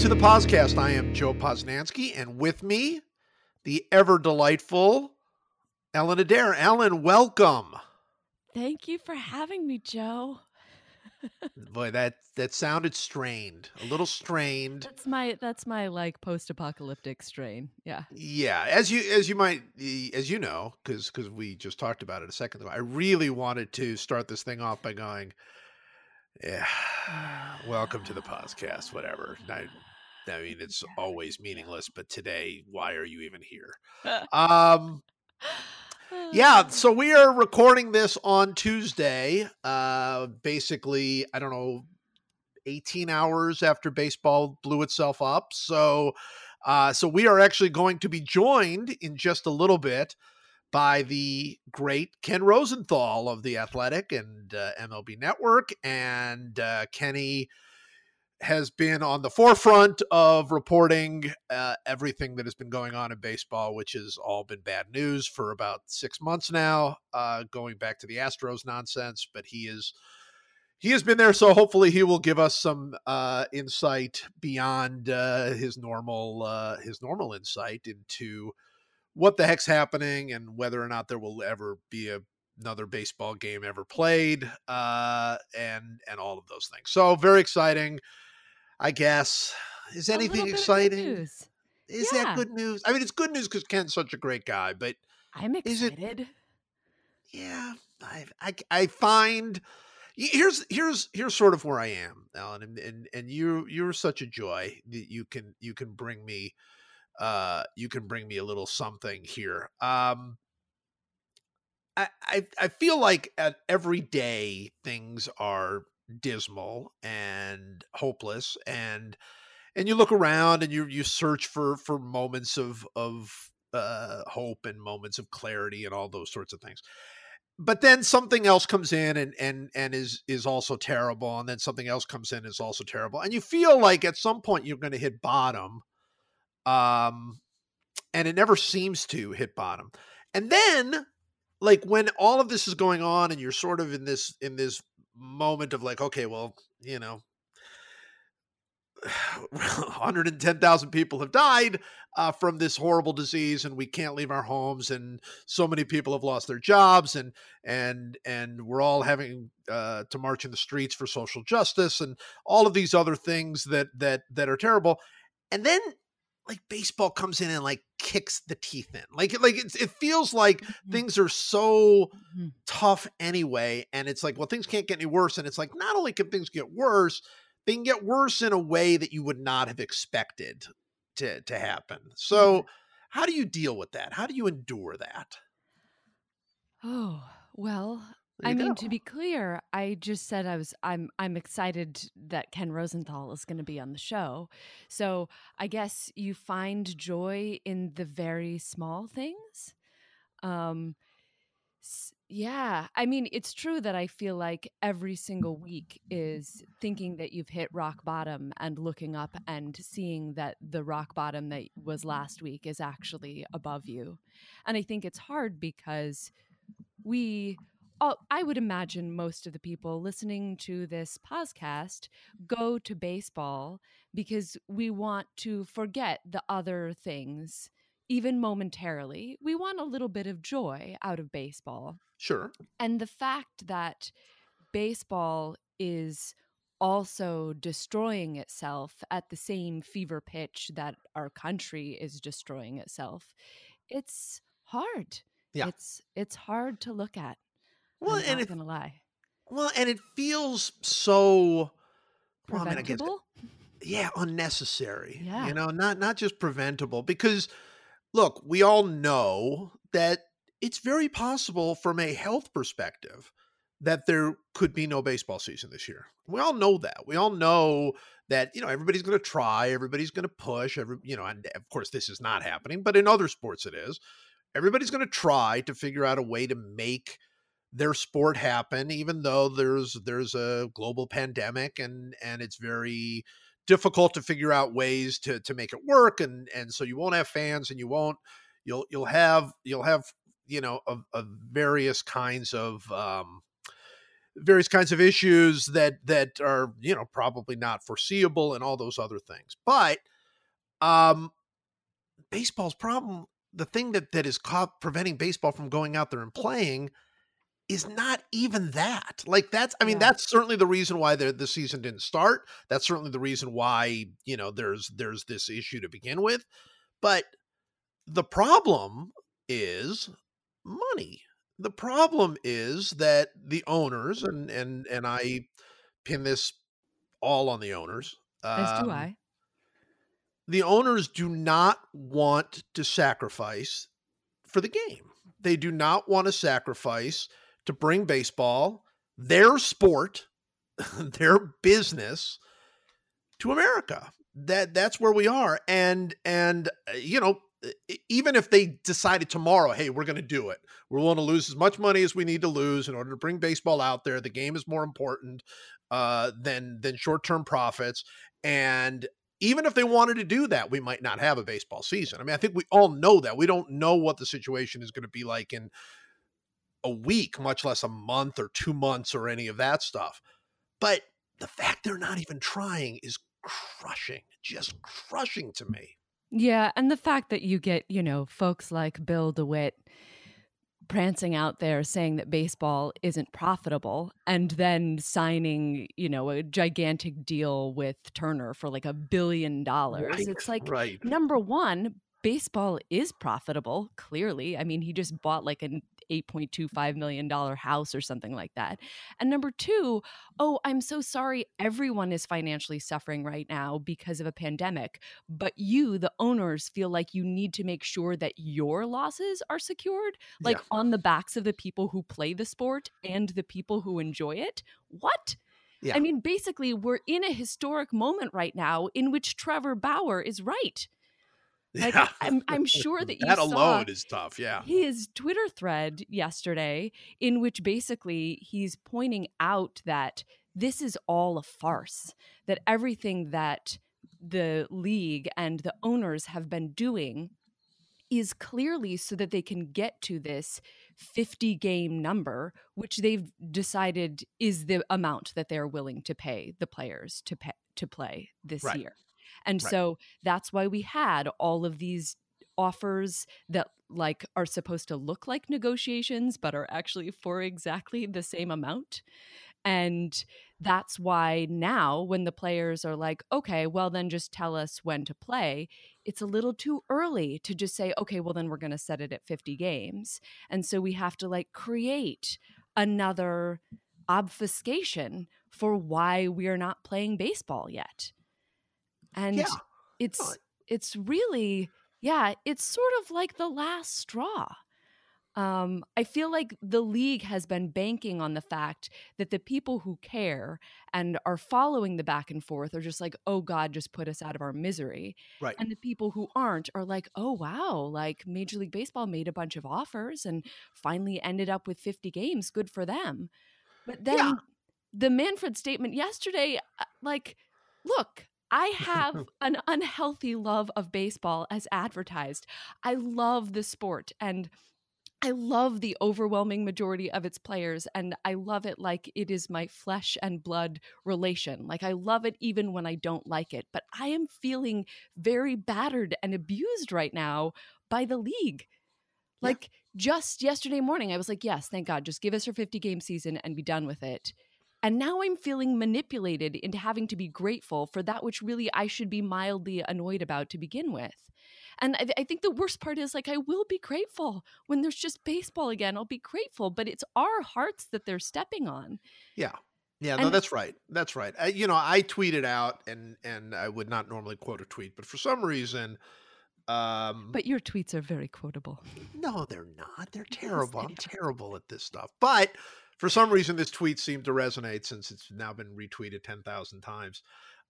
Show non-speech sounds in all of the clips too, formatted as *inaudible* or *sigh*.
to the podcast. I am Joe Posnanski, and with me, the ever delightful Ellen Adair. Ellen, welcome. Thank you for having me, Joe. *laughs* Boy, that that sounded strained, a little strained. That's my that's my like post-apocalyptic strain. Yeah. Yeah, as you as you might as you know, because because we just talked about it a second ago. I really wanted to start this thing off by going, yeah, *sighs* welcome to the podcast. Whatever. I, I mean, *laughs* it's always meaningless, but today, why are you even here? *laughs* Um, yeah, so we are recording this on Tuesday. Uh, basically, I don't know, 18 hours after baseball blew itself up. So, uh, so we are actually going to be joined in just a little bit by the great Ken Rosenthal of the Athletic and uh, MLB Network, and uh, Kenny has been on the forefront of reporting uh, everything that has been going on in baseball, which has all been bad news for about six months now, uh, going back to the Astros nonsense. But he is he has been there, so hopefully he will give us some uh, insight beyond uh, his normal uh, his normal insight into what the heck's happening and whether or not there will ever be a another baseball game ever played uh and and all of those things so very exciting I guess. Is anything bit of good exciting? Is Yeah. that good news? I mean, it's good news because Ken's such a great guy, but I'm Is it- excited. yeah, I, I, I find here's here's here's sort of where I am, Ellen, and and, and you you're such a joy that you can you can bring me uh you can bring me a little something here. Um I I, I feel like at every day things are dismal and hopeless and and you look around and you you search for for moments of of uh hope and moments of clarity and all those sorts of things. But then something else comes in and and and is is also terrible and then something else comes in and is also terrible and you feel like at some point you're going to hit bottom um and it never seems to hit bottom. And then like when all of this is going on and you're sort of in this in this moment of like okay well you know *sighs* 110,000 people have died uh, from this horrible disease and we can't leave our homes and so many people have lost their jobs and and and we're all having uh, to march in the streets for social justice and all of these other things that that that are terrible. And then like baseball comes in and like kicks the teeth in. Like like it's, it feels like Mhm, things are so mhm. tough anyway and it's like well things can't get any worse and it's like not only can things get worse they can get worse in a way that you would not have expected to to happen. So how do you deal with that? How do you endure that? Oh, well, I mean, go. to be clear, I just said I was I'm I'm excited that Ken Rosenthal is going to be on the show. So, I guess you find joy in the very small things. Um yeah, I mean, it's true that I feel like every single week is thinking that you've hit rock bottom and looking up and seeing that the rock bottom that was last week is actually above you. And I think it's hard because we all, I would imagine most of the people listening to this podcast go to baseball because we want to forget the other things even momentarily. We want a little bit of joy out of baseball. sure And the fact that baseball is also destroying itself at the same fever pitch that our country is destroying itself, it's hard. Yeah. It's it's hard to look at. Well I'm and not it gonna lie. well and it feels so well, I mean, I guess- Preventable? yeah unnecessary Yeah. you know not not just preventable because look we all know that it's very possible from a health perspective that there could be no baseball season this year we all know that we all know that you know everybody's going to try everybody's going to push every you know and of course this is not happening but in other sports it is everybody's going to try to figure out a way to make their sport happen even though there's there's a global pandemic and and it's very difficult to figure out ways to to make it work and and so you won't have fans and you won't you'll you'll have you'll have you know of, various kinds of um, various kinds of issues that that are you know probably not foreseeable and all those other things. But um baseball's problem the thing that that is caught preventing baseball from going out there and playing is not even that like that's i mean Yeah. that's certainly the reason why the, the season didn't start that's certainly the reason why you know there's there's this issue to begin with but the problem is money the problem is that the owners and and and i pin this all on the owners As do um, I. the owners do not want to sacrifice for the game. They do not want to sacrifice to bring baseball, their sport, *laughs* their business to America. That that's where we are and and uh, you know even if they decided tomorrow, hey, we're going to do it. We're willing to lose as much money as we need to lose in order to bring baseball out there. The game is more important uh, than than short term profits. And even if they wanted to do that, we might not have a baseball season. I mean, I think we all know that. We don't know what the situation is going to be like in a week, much less a month or two months or any of that stuff. But the fact they're not even trying is crushing, just crushing to me. Yeah, and the fact that you get, you know, folks like Bill DeWitt prancing out there saying that baseball isn't profitable and then signing, you know, a gigantic deal with Turner for like a billion dollars. Right, It's like right. number 1, baseball is profitable, clearly. I mean, he just bought like an 8.25 million dollar house or something like that. And number 2, oh, I'm so sorry everyone is financially suffering right now because of a pandemic but you, the owners, feel like you need to make sure that your losses are secured, like Yeah. on the backs of the people who play the sport and the people who enjoy it. What? Yeah. I mean, basically, we're in a historic moment right now in which Trevor Bauer is right. Like, Yeah. I'm, I'm sure that you that alone is tough. Yeah. his Twitter thread yesterday, in which basically he's pointing out that this is all a farce, that everything that the league and the owners have been doing is clearly so that they can get to this 50 game number which they've decided is the amount that they're willing to pay the players to pay to play this Right. year and Right. so that's why we had all of these offers that like are supposed to look like negotiations but are actually for exactly the same amount. And that's why now when the players are like okay well then just tell us when to play it's a little too early to just say okay well then we're going to set it at 50 games. And so we have to like create another obfuscation for why we are not playing baseball yet and Yeah. it's No, it's really yeah it's sort of like the last straw um, I feel like the league has been banking on the fact that the people who care and are following the back and forth are just like, oh God, just put us out of our misery. Right. And the people who aren't are like, oh wow, like Major League Baseball made a bunch of offers and finally ended up with 50 games. Good for them. But then Yeah. the Manfred statement yesterday, uh, like, look, I have an unhealthy love of baseball as advertised. I love the sport and I love the overwhelming majority of its players, and I love it like it is my flesh and blood relation. Like, I love it even when I don't like it. But I am feeling very battered and abused right now by the league. Yeah. Like, just yesterday morning, I was like, yes, thank God, just give us our 50 game season and be done with it. And now I'm feeling manipulated into having to be grateful for that which really I should be mildly annoyed about to begin with. And I, I think the worst part is like, I will be grateful when there's just baseball again. I'll be grateful, but it's our hearts that they're stepping on. Yeah. Yeah, no, that's right. That's right. I, you know, I tweeted out, and and I would not normally quote a tweet, but for some reason, um, But your tweets are very quotable. no, they're not. They're *laughs* Yes, terrible. they I'm terrible at this stuff. But for some reason, this tweet seemed to resonate since it's now been retweeted ten thousand times.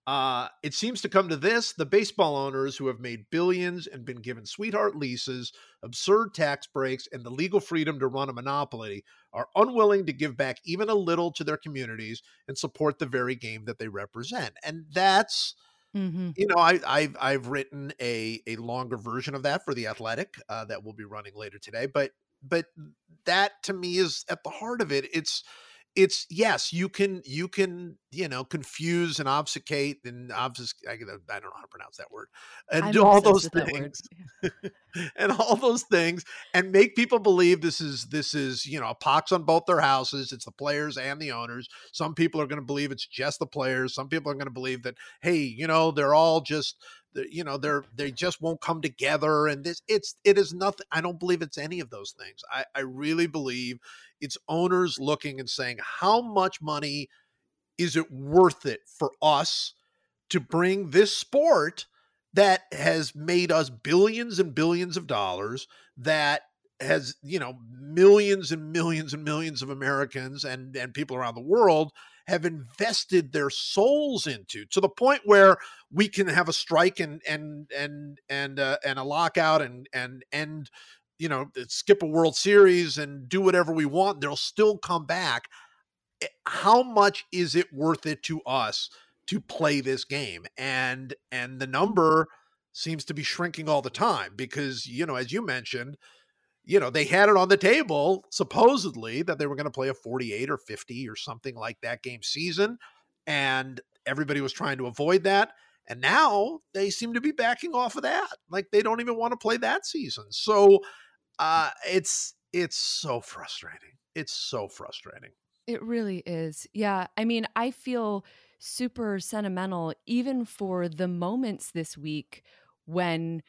Uh, it seems to come to this the baseball owners who have made billions and been given sweetheart leases, absurd tax breaks, and the legal freedom to run a monopoly are unwilling to give back even a little to their communities and support the very game that they represent. And that's Mm-hmm. you know, I, I've I've written a a longer version of that for the Athletic uh, that we'll be running later today. But but that to me is at the heart of it. It's it's yes, you can you can you know confuse and obfuscate and obfuscate. I, don't know how to pronounce that word and I'm do all those with that word. things *laughs* and all those things and make people believe this is this is you know a pox on both their houses. It's the players and the owners. Some people are going to believe it's just the players. Some people are going to believe that hey, you know they're all just you know they're they just won't come together and this it's it is nothing i don't believe it's any of those things. I i really believe it's owners looking and saying how much money is it worth it for us to bring this sport that has made us billions and billions of dollars that has you know millions and millions and millions of americans and and people around the world have invested their souls into to the point where we can have a strike and and and and uh, and a lockout and and and you know skip a world series and do whatever we want they'll still come back. Eh, how much is it worth it to us to play this game? And and the number seems to be shrinking all the time because you know as you mentioned you know they had it on the table supposedly that they were going to play a 48 or 50 or something like that game season and everybody was trying to avoid that and now they seem to be backing off of that like they don't even want to play that season so uh it's it's so frustrating it's so frustrating It really is. Yeah. I mean, I feel super sentimental even for the moments this week when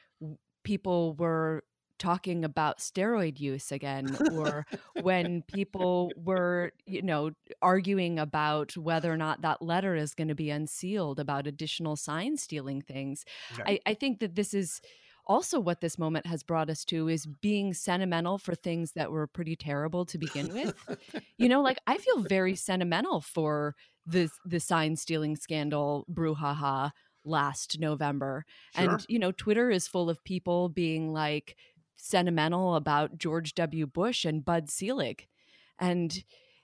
people were talking about steroid use again or when people were you know arguing about whether or not that letter is going to be unsealed about additional sign stealing things. I, I think that this is also what this moment has brought us to is being sentimental for things that were pretty terrible to begin with. *laughs* You know like i feel very sentimental for the the sign stealing scandal brouhaha last november. Sure. and you know twitter is full of people being like sentimental about george w bush and bud selig and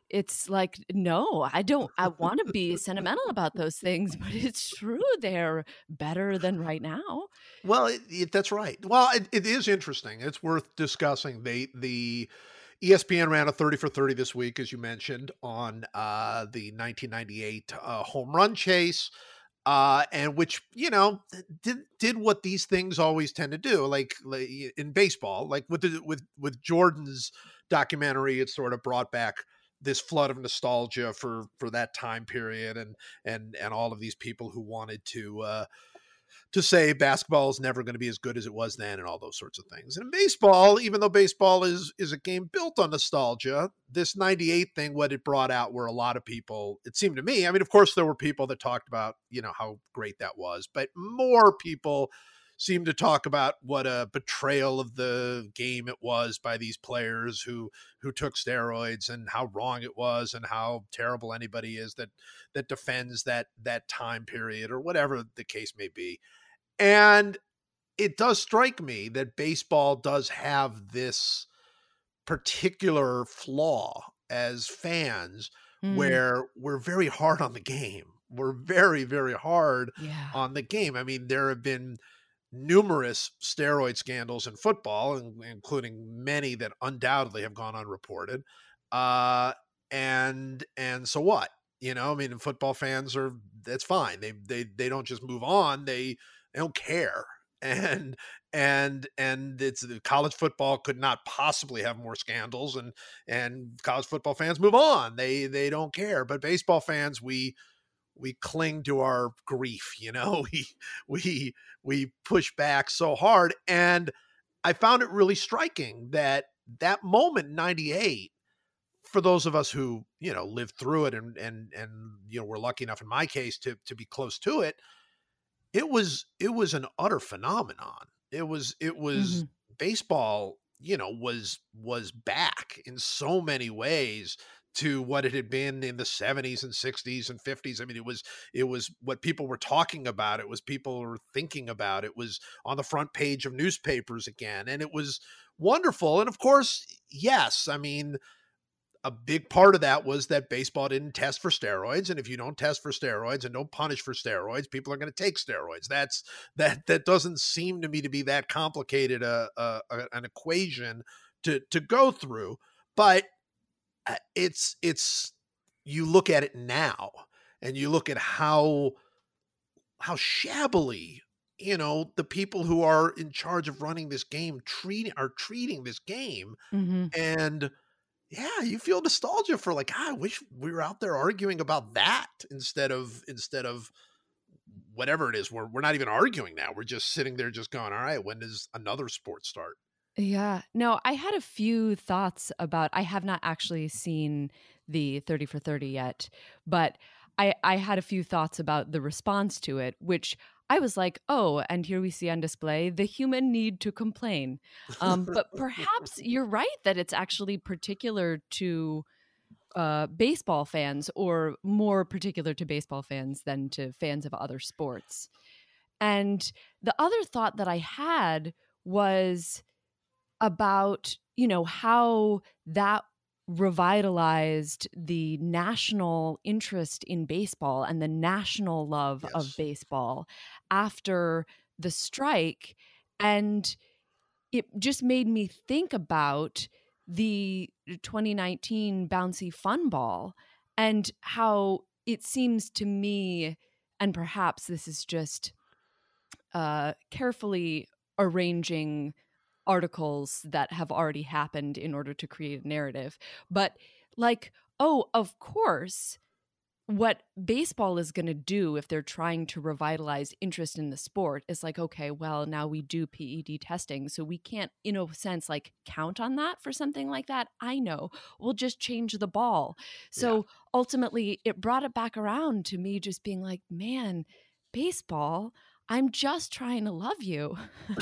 it's like no i don't i want to be sentimental about those things but it's true they're better than right now Well, it, it, that's right. Well, it, it is interesting. It's worth discussing. They the ESPN ran a 30 for 30 this week, as you mentioned, on uh, the 1998 uh, home run chase, uh, and which you know did did what these things always tend to do, like, like in baseball, like with the, with with Jordan's documentary, it sort of brought back this flood of nostalgia for for that time period and and and all of these people who wanted to uh to say basketball is never going to be as good as it was then and all those sorts of things. And in baseball, even though baseball is is a game built on nostalgia, this 98 thing what it brought out were a lot of people, it seemed to me, I mean of course there were people that talked about, you know, how great that was, but more people seemed to talk about what a betrayal of the game it was by these players who who took steroids and how wrong it was and how terrible anybody is that that defends that that time period or whatever the case may be. And it does strike me that baseball does have this particular flaw as fans Mm, where we're very hard on the game. We're very, very hard yeah on the game. I mean, there have been numerous steroid scandals in football, including many that undoubtedly have gone unreported. Uh, and and so what? You know, I mean, football fans are that's fine. They they they don't just move on. They they don't care. *laughs* And and and it's college football could not possibly have more scandals and and college football fans move on. They they don't care. But baseball fans, we we cling to our grief, you know. *laughs* We we we push back so hard and I found it really striking that that moment 98 for those of us who, you know, lived through it and and and you know, were lucky enough in my case to to be close to it, it was it was an utter phenomenon. It was it was Mhm. baseball, you know, was was back in so many ways to what it had been in the 70s and 60s and 50s. I mean, it was it was what people were talking about. It was people were thinking about. It was on the front page of newspapers again, and it was wonderful. And of course, yes, I mean, a big part of that was that baseball didn't test for steroids and if you don't test for steroids and don't punish for steroids people are going to take steroids that's that that doesn't seem to me to be that complicated a, a, a- an equation to to go through. But uh, it's it's you look at it now and you look at how how shabbily you know the people who are in charge of running this game treating are treating this game Mhm. and yeah you feel nostalgia for like "Ah, i wish we were out there arguing about that instead of instead of whatever it is we're, we're not even arguing now we're just sitting there just going all right when does another sport start Yeah. No, I had a few thoughts about I have not actually seen the 30 for 30 yet, but I I had a few thoughts about the response to it, which I was like, "Oh, and here we see on display the human need to complain." Um, but perhaps *laughs* you're right that it's actually particular to uh, baseball fans, or more particular to baseball fans than to fans of other sports. And the other thought that I had was about you know how that revitalized the national interest in baseball and the national love Yes. of baseball after the strike and it just made me think about the 2019 bouncy fun ball and how it seems to me and perhaps this is just uh, carefully arranging articles that have already happened in order to create a narrative. But, like, oh, of course, what baseball is going to do if they're trying to revitalize interest in the sport is like, okay, well, now we do PED testing. So we can't, in a sense, like count on that for something like that. I know. We'll just change the ball. So ultimately, it brought it back around to me just being like, man, baseball, I'm just trying to love you. *laughs*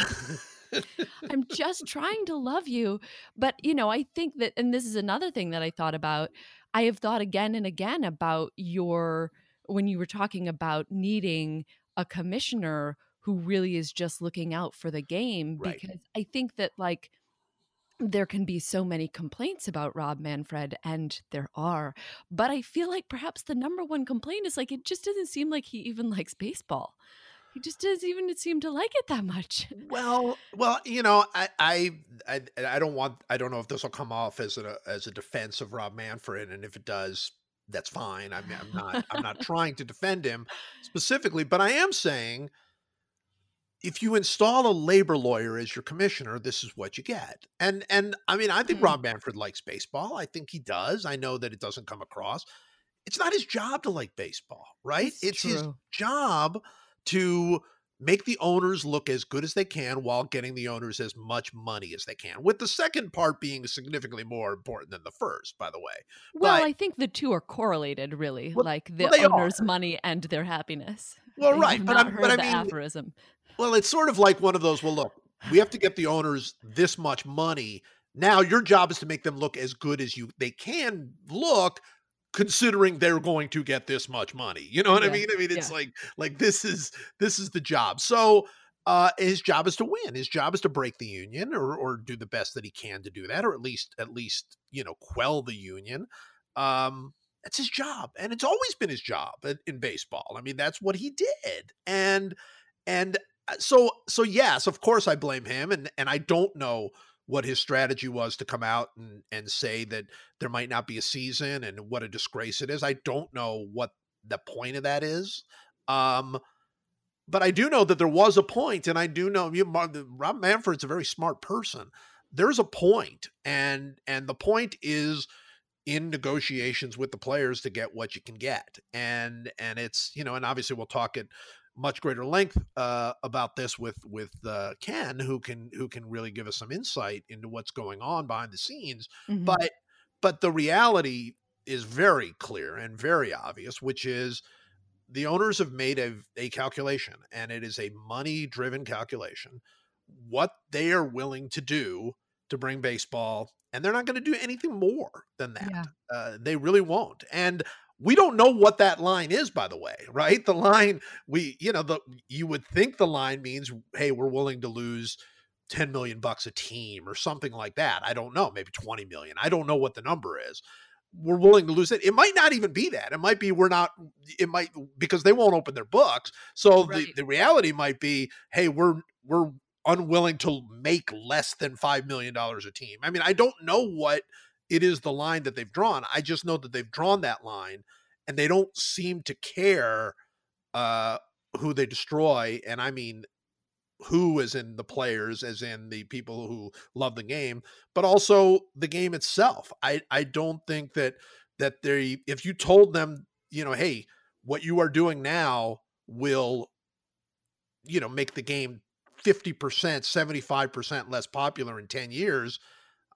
I'm just trying to love you. But, you know, I think that, and this is another thing that I thought about. I have thought again and again about your, when you were talking about needing a commissioner who really is just looking out for the game, Right. because I think that, like, there can be so many complaints about Rob Manfred, and there are. But I feel like perhaps the number one complaint is like, it just doesn't seem like he even likes baseball. He just doesn't even seem to like it that much. *laughs* Well, well, you know, I, I, I, I don't want, I don't know if this will come off as a as a defense of Rob Manfred, and if it does, that's fine. I mean, I'm not, I'm not *laughs* trying to defend him specifically, but I am saying, if you install a labor lawyer as your commissioner, this is what you get. And and I mean, I think Hmm. Rob Manfred likes baseball. I think he does. I know that it doesn't come across. It's not his job to like baseball, right? It's it's his job to make the owners look as good as they can while getting the owners as much money as they can. With the second part being significantly more important than the first, by the way. Well, But- I think the two are correlated, really, Well- like the well, owner's money and their happiness. Well, *laughs* I right, but not I'm- heard but I mean- aphorism. Well, it's sort of like one of those, well, look, we have to get the owners this much money. Now your job is to make them look as good as you they can look considering they're going to get this much money. You know what I mean? I mean, it's yeah. like like this is this is the job. So uh his job is to win. His job is to break the union or or do the best that he can to do that or at least at least, you know, quell the union. Um that's his job and it's always been his job in, in baseball. I mean, that's what he did. And and uh, so so yes, of course I blame him and and I don't know what his strategy was to come out and and say that there might not be a season and what a disgrace it is. I don't know what the point of that is. Um but I do know that there was a point and I do know you Rob Manfred's a very smart person. There's a point and and the point is in negotiations with the players to get what you can get. And and it's, you know, and obviously we'll talk at much greater length uh, about this with with uh, Ken, who can who can really give us some insight into what's going on behind the scenes. Mhm. But but the reality is very clear and very obvious, which is the owners have made a, a calculation, and it is a money driven calculation. What they are willing to do to bring baseball, and they're not going to do anything more than that. Yeah. Uh, they really won't. And we don't know what that line is, by the way, right? The line we, you know, the you would think the line means, hey, we're willing to lose 10 million bucks a team or something like that. I don't know, maybe 20 million. I don't know what the number is. We're willing to lose it. It might not even be that. It might be we're not, it might because they won't open their books. So Right. the, the reality might be, hey, we're we're unwilling to make less than five million dollars a team. I mean, I don't know what it is the line that they've drawn. I just know that they've drawn that line, and they don't seem to care uh, who they destroy. And I mean, who as in the players, as in the people who love the game, but also the game itself. I I don't think that that they if you told them, you know, hey, what you are doing now will you know make the game 50% 75% less popular in 10 years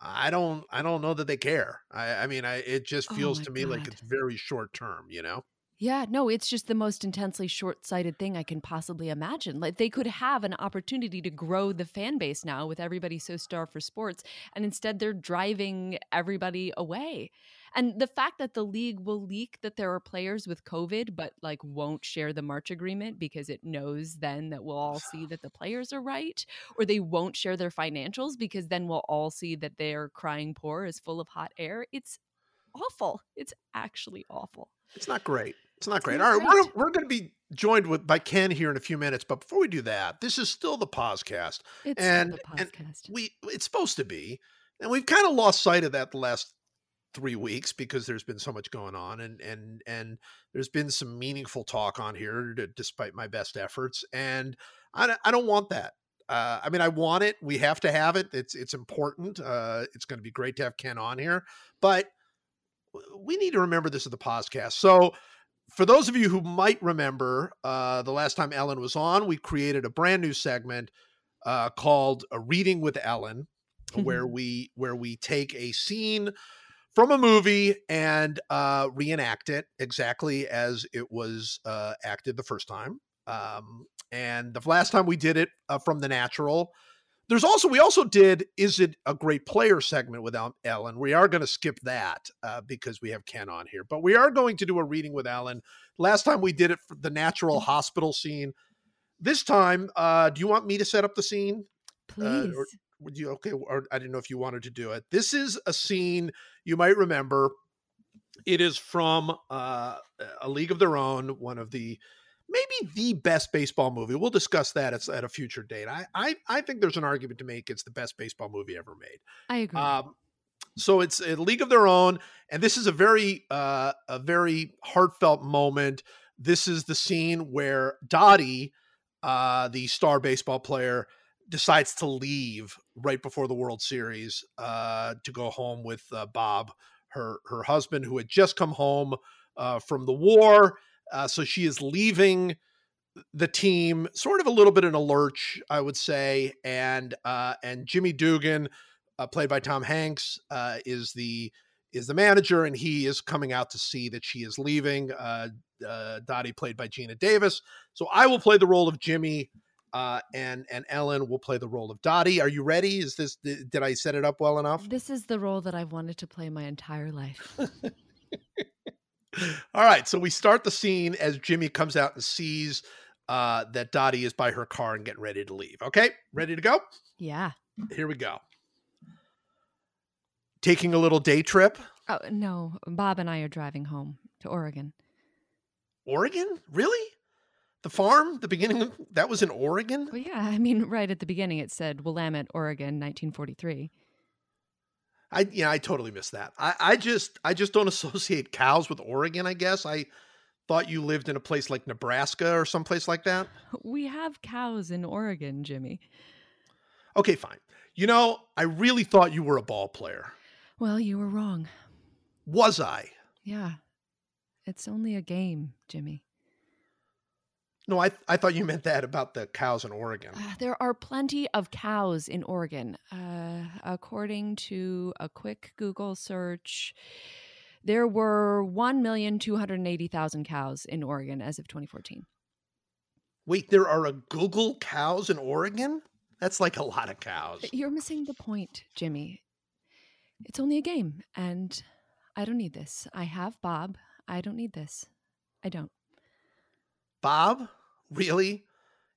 i don't i don't know that they care i i mean i it just Oh feels my to me like it's very short term you know Yeah, no, it's just the most intensely short sighted thing I can possibly imagine. Like, they could have an opportunity to grow the fan base now with everybody so starved for sports, and instead they're driving everybody away. And the fact that the league will leak that there are players with COVID, but like won't share the March agreement because it knows then that we'll all see that *sighs* the players are right, or they won't share their financials because then we'll all see that their crying poor is full of hot air. It's awful. It's actually awful. it's not great it's not great not all right we're, we're going to be joined with by ken here in a few minutes but before we do that this is still the podcast It's And- the and podcast. we it's supposed to be and we've kind of lost sight of that the last three weeks because there's been so much going on and and and there's been some meaningful talk on here d- despite my best efforts and i, don't- I don't want that uh, I mean, I want it. We have to have it. It's it's important. Uh, it's going to be great to have Ken on here, but we need to remember this is the podcast. So, for those of you who might remember, uh, the last time Ellen was on, we created a brand new segment uh, called "A Reading with Ellen," where we where we take a scene from a movie and uh, reenact it exactly as it was uh, acted the first time. Um, and the last time we did it uh, from The Natural. There's also we also did is it a great player segment with El- Ellen. We are going to skip that uh, because we have Ken on here, but we are going to do a reading with Ellen. Last time we did it for the natural hospital scene. This time, uh, do you want me to set up the scene? Please. or- you okay or i didn't know if you wanted to do it. This is a scene you might remember. It is from uh a league of their own one of the maybe the best baseball movie. We'll discuss that at, at a future date. I, I i think there's an argument to make it's the best baseball movie ever made. I agree. um, so it's a league of their own, and this is a very uh, a very heartfelt moment. This is the scene where Dottie, uh, the star baseball player, decides to leave right before the World Series uh, to go home with uh, Bob, her her husband, who had just come home uh, from the war. Uh, so she is leaving the team, sort of a little bit in a lurch, I would say, and uh, and Jimmy Dugan uh, played by Tom Hanks, is the is the manager, and he is coming out to see that she is leaving. Dottie, played by Geena Davis. So I will play the role of Jimmy, uh, and and Ellen will play the role of Dottie. Are you ready? Is this did, I set it up well enough? this is the role that I've wanted to play my entire life. *laughs* All right, so we start the scene as Jimmy comes out and sees uh, that Dottie is by her car and getting ready to leave. Okay, ready to go? yeah. Here we go. Taking a little day trip. Oh, no. Bob and I are driving home to Oregon. Oregon? Really? The farm? The beginning of that was in Oregon? Well, yeah. I mean, right at the beginning, it said Willamette, Oregon, 1943. I yeah, I totally missed that. I, I just I just don't *laughs* associate cows with Oregon, I guess. I thought you lived in a place like Nebraska or someplace like that. We have cows in Oregon, Jimmy. Okay, fine. You know, I really thought you were a ball player. Well, you were wrong. Was I? Yeah. It's only a game, Jimmy. No, I I thought you meant that about the cows in Oregon. Uh, there are plenty of cows in Oregon. Uh, according to a quick Google search, there were 1,280,000 cows in Oregon as of 2014. Wait, there are a Google cows in Oregon? That's like a lot of cows. You're missing the point, Jimmy. It's only a game, and I don't need this. I have Bob. I don't need this. I don't. Bob? Really?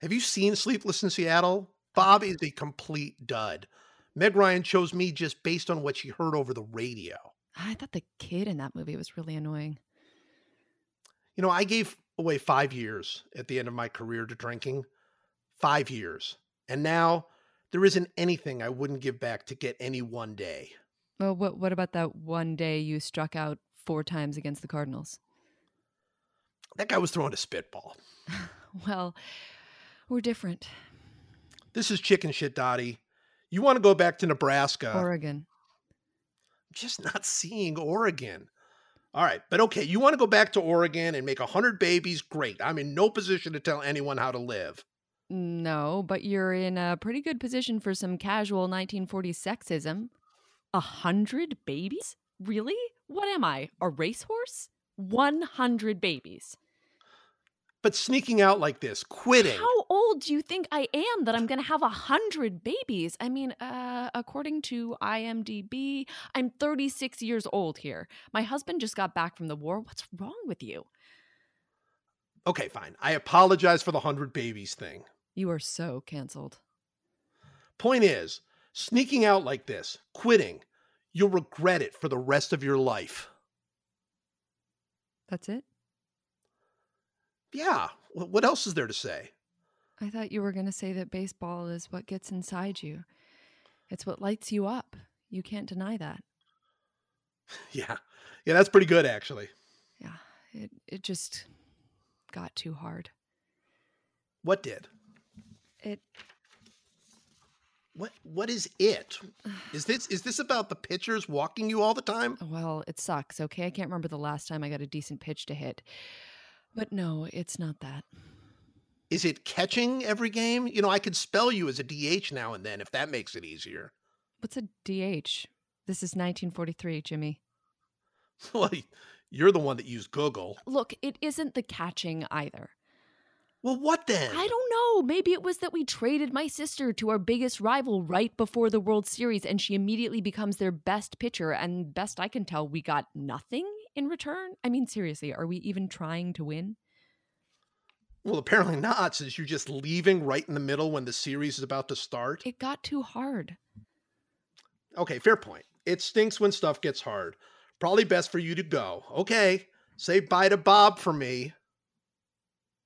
Have you seen Sleepless in Seattle? Bob is a complete dud. Meg Ryan chose me just based on what she heard over the radio. I thought the kid in that movie was really annoying. You know, I gave away five years at the end of my career to drinking. Five years. And now there isn't anything I wouldn't give back to get any one day. Well, what what about that one day you struck out four times against the Cardinals? That guy was throwing a spitball. *laughs* *laughs* Well, we're different. This is chicken shit, Dottie. You want to go back to Nebraska? Oregon. just not seeing Oregon. All right, but okay, you want to go back to Oregon and make a hundred babies? Great. I'm in no position to tell anyone how to live. No, but you're in a pretty good position for some casual 1940s sexism. A hundred babies? Really? What am I? A racehorse? 100 babies. But sneaking out like this, quitting. How old do you think I am that I'm going to have a hundred babies? I mean, uh, according to IMDb, I'm 36 years old here. My husband just got back from the war. What's wrong with you? Okay, fine. I apologize for the hundred babies thing. You are so canceled. Point is, sneaking out like this, quitting, you'll regret it for the rest of your life. That's it? Yeah. What else is there to say? I thought you were going to say that baseball is what gets inside you. It's what lights you up. You can't deny that. *laughs* Yeah. Yeah, that's pretty good, actually. Yeah. It it just got too hard. What did? It What what is it? Is this is this about the pitchers walking you all the time? well, it sucks, okay? I can't remember the last time I got a decent pitch to hit. But no, it's not that. Is it catching every game? You know, I could spell you as a DH now and then if that makes it easier. What's a DH? This is 1943, Jimmy. *laughs* Well, you're the one that used Google. Look, it isn't the catching either. Well, what then? I don't know. Maybe it was that we traded my sister to our biggest rival right before the World Series and she immediately becomes their best pitcher. And best I can tell, we got nothing in return. I mean, seriously, are we even trying to win? Well, apparently not, since you're just leaving right in the middle when the series is about to start. It got too hard. Okay, fair point. It stinks when stuff gets hard. Probably best for you to go. Okay, say bye to Bob for me.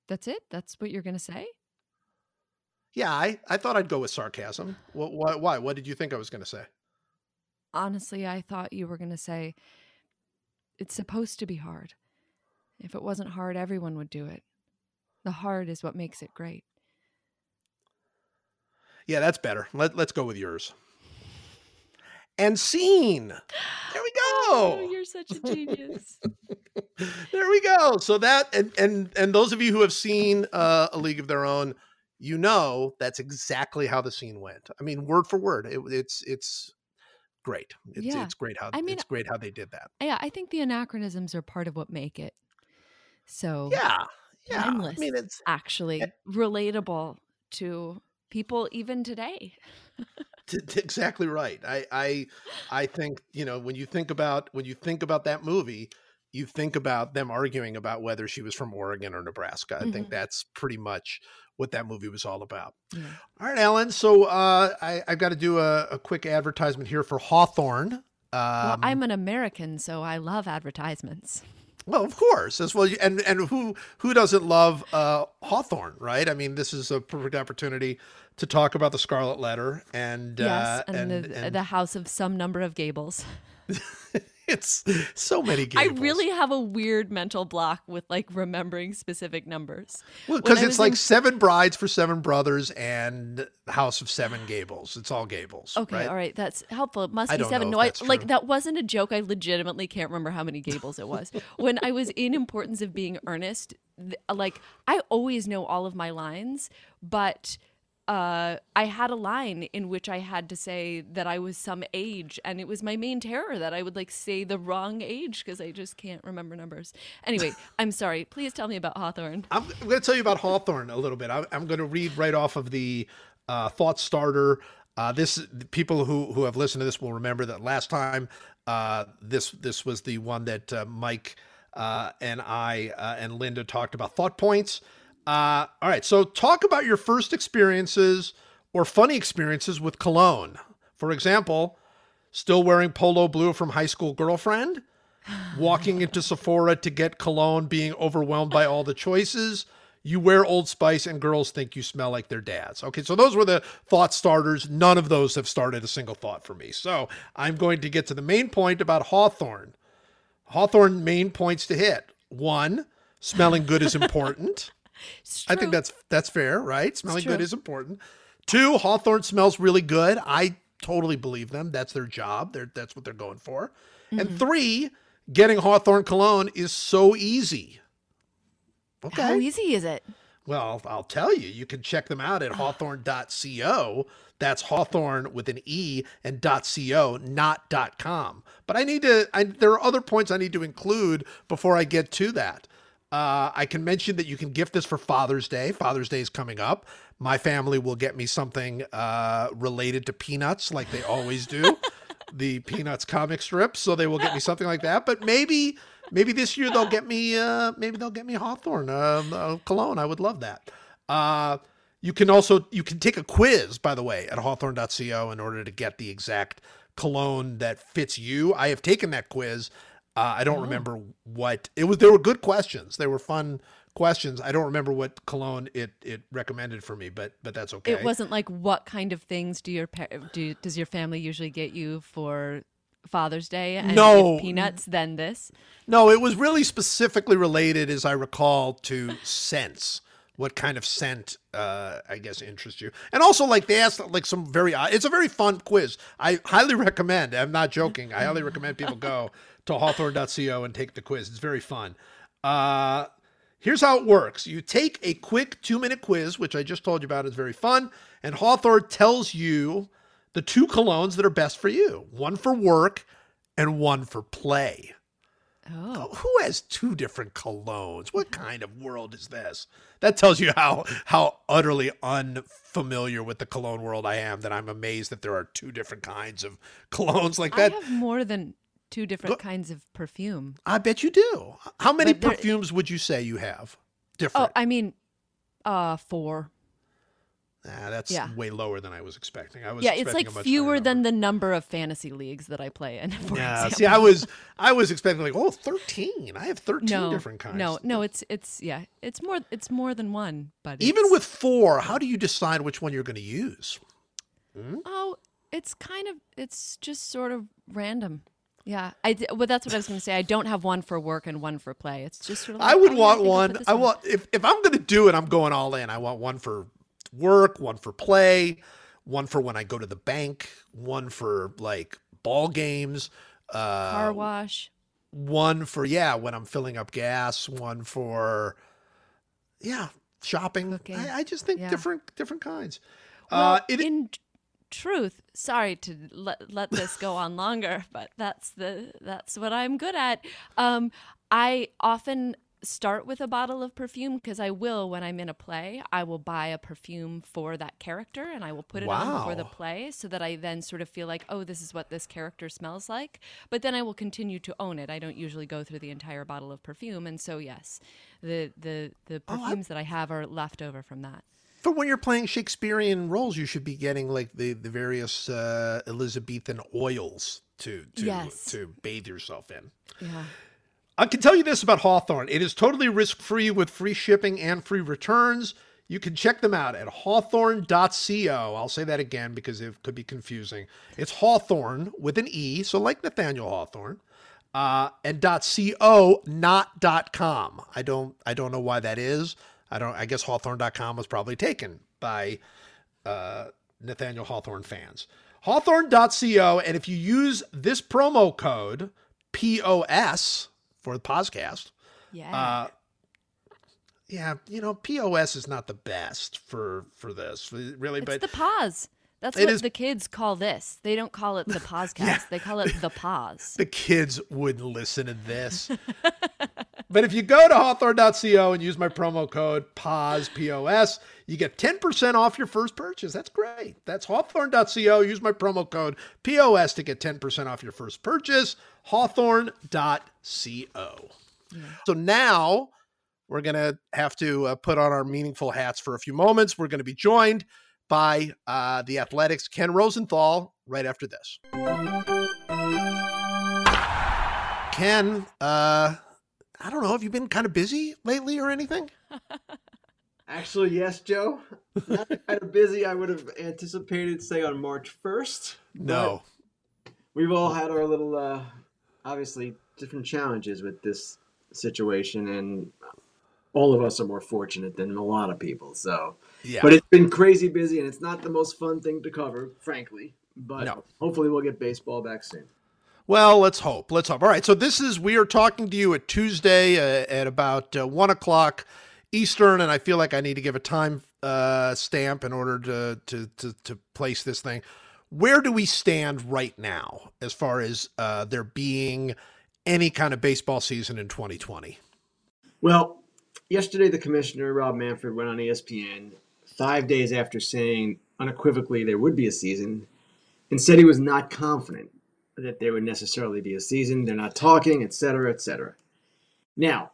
That's it? That's what you're going to say? Yeah, I, I thought I'd go with sarcasm. What, why, why? What did you think I was going to say? Honestly, I thought you were going to say it's supposed to be hard. If it wasn't hard, everyone would do it. The hard is what makes it great. Yeah, that's better. Let, let's go with yours. And scene. There we *laughs* Oh, go. you're such a genius. *laughs* there we go. So that and and and those of you who have seen uh, a League of Their Own, you know that's exactly how the scene went. I mean, word for word. It, it's it's great. It's Yeah. it's great how I mean- it's great how they did that. yeah, I think the anachronisms are part of what make it so Yeah, yeah. Timeless. I mean, it's actually relatable to people even today. *laughs* exactly right. I I I think you know when you think about when you think about that movie, you think about them arguing about whether she was from Oregon or Nebraska. I think Mhm. that's pretty much what that movie was all about. Yeah. All right, Ellen. So uh, I, I've got to do a, a quick advertisement here for Hawthorne. Um, well, I'm an American, so I love advertisements. well, of course, as well. And and who who doesn't love uh, Hawthorne, right? I mean, this is a perfect opportunity to talk about the Scarlet Letter and yes, uh, and, and, the, and the house of some number of gables. *laughs* *laughs* it's so many gables. I really have a weird mental block with like remembering specific numbers. well because it's like in- seven brides for seven brothers and House of Seven Gables. It's all Gables. Okay, right? all right, that's helpful. It must I be seven. No, I, like that wasn't a joke. I legitimately can't remember how many gables it was. *laughs* when I was in Importance of Being Earnest, th- like I always know all of my lines, but uh, I had a line in which I had to say that I was some age, and it was my main terror that I would like say the wrong age because I just can't remember numbers. Anyway, *laughs* I'm sorry. Please tell me about Hawthorne. I'm, I'm going to tell you about Hawthorne a little bit. I'm, I'm going to read right off of the uh, thought starter. Uh, this people who who have listened to this will remember that last time uh, this this was the one that uh, Mike uh, and I uh, and Linda talked about thought points. Uh, all right, so talk about your first experiences or funny experiences with cologne. For example, still wearing polo blue from high school girlfriend walking into Sephora to get cologne, being overwhelmed by all the choices, you wear Old Spice and girls think you smell like their dads. Okay, so those were the thought starters. None of those have started a single thought for me. So I'm going to get to the main point about Hawthorne. Hawthorne main points to hit. One, smelling good is important. I think that's that's fair, right? Smelling good is important. Two, Hawthorne smells really good. I totally believe them. That's their job. They're, that's what they're going for. Mm-hmm. And three, getting Hawthorne cologne is so easy. Okay. How easy is it? Well, I'll tell you, you can check them out at *sighs* hawthorne.co. That's Hawthorne with an E and .co, not .com. But I need to, I, there are other points I need to include before I get to that. Uh, I can mention that you can gift this for Father's Day. Father's Day is coming up. My family will get me something uh, related to peanuts, like they always do, *laughs* the Peanuts comic strip. So they will get me something like that. But maybe, maybe this year they'll get me, uh, maybe they'll get me Hawthorne uh, uh, cologne. I would love that. Uh, you can also you can take a quiz, by the way, at hawthorne.co in order to get the exact cologne that fits you. I have taken that quiz. Uh, I don't remember what it was. There were good questions. They were fun questions. I don't remember what cologne it it recommended for me, but but that's okay. It wasn't like what kind of things do your do does your family usually get you for Father's Day? And No. peanuts. Then this. No, it was really specifically related, as I recall, to scents. What kind of scent, uh, I guess, interests you? And also, like they asked, like some very. It's a very fun quiz. I highly recommend. I'm not joking. I highly recommend people go *laughs* to hawthorne.co and take the quiz. It's very fun. Uh, here's how it works: you take a quick two minute quiz, which I just told you about. is very fun, and Hawthorne tells you the two colognes that are best for you. One for work, and one for play. Oh, Who has two different colognes? What kind of world is this? That tells you how how utterly unfamiliar with the cologne world I am. That I'm amazed that there are two different kinds of *laughs* colognes like I that. have more than two different Go- kinds of perfume. I bet you do. How many there- perfumes would you say you have? Different. Oh, I mean, uh, four. Nah, that's yeah. way lower than I was expecting. I was Yeah, it's like fewer than the number of fantasy leagues that I play in. *laughs* For Yeah, example. see, I was I was expecting like oh 13. I have 13 no, different kinds. no, no. It's it's yeah, it's more it's more than one. But Even with four, how do you decide which one you're going to use? oh, it's kind of it's just sort of random. Yeah, I d- well, that's what I was going to say. I don't have one for work and one for play. It's just sort of. Like, I would oh, want I'll one. I want if if I'm going to do it, I'm going all in. I want one for work, one for play, one for when I go to the bank, one for like ball games, uh, car wash. one for yeah when I'm filling up gas, one for yeah shopping. I, I just think Yeah. different different kinds. Well, uh, it, in truth, sorry to let let this go on *laughs* longer, but that's the that's what I'm good at. Um, I often start with a bottle of perfume because I will when I'm in a play. I will buy a perfume for that character and I will put it on before the play so that I then sort of feel like, oh, this is what this character smells like. But then I will continue to own it. I don't usually go through the entire bottle of perfume, and so yes, the the the Oh, I- perfumes that I have are left over from that. For when you're playing Shakespearean roles, you should be getting like the the various uh, Elizabethan oils to to Yes. to bathe yourself in. Yeah. I can tell you this about Hawthorne. It is totally risk free with free shipping and free returns. You can check them out at hawthorne.co. I'll say that again because it could be confusing. It's Hawthorne with an E, so like Nathaniel Hawthorne. Uh, and .co, not .com. I don't I don't know why that is. I don't I guess hawthorne.com was probably taken by uh, Nathaniel Hawthorne fans. Hawthorne.co, and if you use this promo code POS for the podcast, Yeah. uh, yeah, you know, POS is not the best for for this, really. It's but the pause. That's It what is- the kids call this. They don't call it the *laughs* podcast. They call it the pause. the kids wouldn't listen to this. *laughs* but if you go to hawthorne.co and use my promo code PAUSE, P-O-S, you get 10% off your first purchase. That's great. That's hawthorne.co. Use my promo code POS to get 10% off your first purchase. Hawthorne.co. So now we're going to have to uh, put on our meaningful hats for a few moments. We're going to be joined by uh, the Athletic's Ken Rosenthal right after this. Ken, uh, I don't know. Have you been kind of busy lately or anything? Actually, yes, Joe. Not kind of busy. I would have anticipated, say, on March first. No. We've all had our little, uh, obviously, different challenges with this situation, and all of us are more fortunate than a lot of people. So, Yeah. but it's been crazy busy, and it's not the most fun thing to cover, frankly. But No. hopefully, we'll get baseball back soon. Well, let's hope. Let's hope. All right. So this is we are talking to you at Tuesday uh, at about uh, one o'clock Eastern, and I feel like I need to give a time uh, stamp in order to, to to to place this thing. Where do we stand right now as far as uh, there being any kind of baseball season in 2020? Well, yesterday the commissioner Rob Manfred went on ESPN five days after saying unequivocally there would be a season, and said he was not confident that there would necessarily be a season. They're not talking, et cetera, et cetera. Now,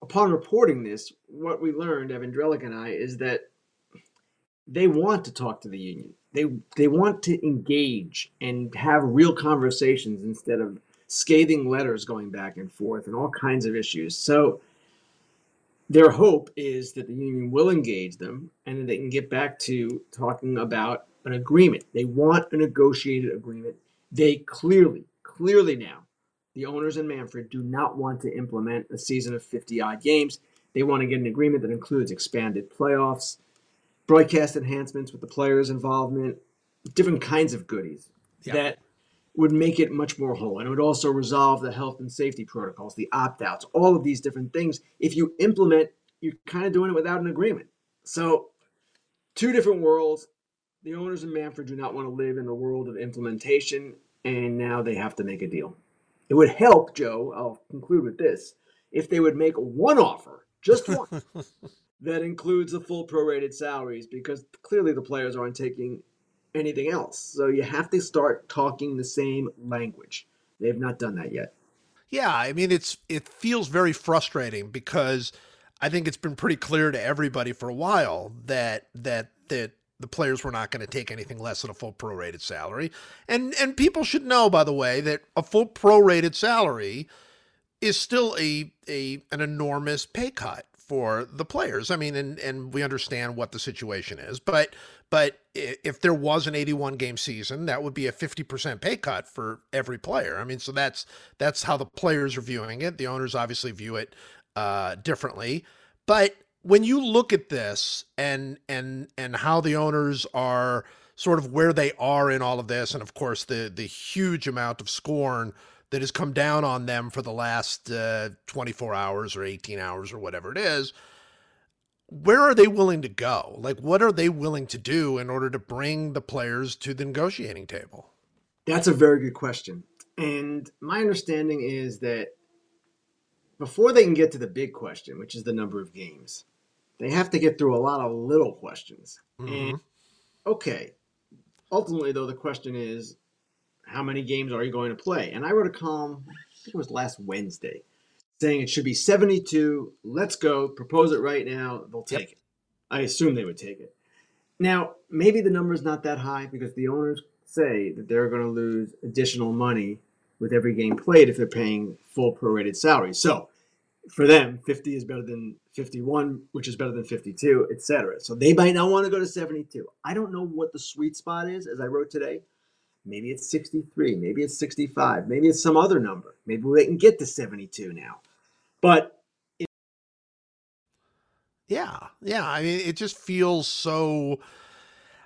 upon reporting this, what we learned, Evan Drellich and I, is that they want to talk to the union. They they want to engage and have real conversations instead of scathing letters going back and forth and all kinds of issues. So their hope is that the union will engage them and that they can get back to talking about an agreement. They want a negotiated agreement. They clearly, clearly now, the owners in Manfred do not want to implement a season of 50 odd games. They want to get an agreement that includes expanded playoffs, broadcast enhancements with the players' involvement, different kinds of goodies Yeah. that would make it much more whole. And it would also resolve the health and safety protocols, the opt outs, all of these different things. If you implement, you're kind of doing it without an agreement. So, two different worlds. The owners in Manfred do not want to live in the world of implementation, and now they have to make a deal. It would help, Joe, I'll conclude with this, if they would make one offer, just one, *laughs* that includes the full prorated salaries, because clearly the players aren't taking anything else. So you have to start talking the same language. They have not done that yet. Yeah, I mean it's it feels very frustrating because I think it's been pretty clear to everybody for a while that that that the players were not going to take anything less than a full prorated salary. And and people should know by the way that a full prorated salary is still a a an enormous pay cut for the players. I mean and and we understand what the situation is, but but if there was an 81 game season, that would be a 50% pay cut for every player. I mean, so that's that's how the players are viewing it. The owners obviously view it uh, differently. But when you look at this and and and how the owners are sort of where they are in all of this, and of course the the huge amount of scorn that has come down on them for the last uh, 24 hours or 18 hours or whatever it is where are they willing to go? Like, what are they willing to do in order to bring the players to the negotiating table? That's a very good question. And my understanding is that before they can get to the big question, which is the number of games, they have to get through a lot of little questions. Mhm. And okay, ultimately, though, the question is how many games are you going to play? And I wrote a column, I think it was last Wednesday, saying it should be 72. Let's go, propose it right now. They'll Yep. take it. I assume they would take it. Now, maybe the number's not that high because the owners say that they're going to lose additional money with every game played if they're paying full prorated salary. So, for them, 50 is better than 51, which is better than 52, etc. So they might not want to go to 72. I don't know what the sweet spot is, as I wrote today. Maybe it's 63, maybe it's 65, maybe it's some other number. Maybe they can get to 72 now. But Yeah, yeah. I mean, it just feels so.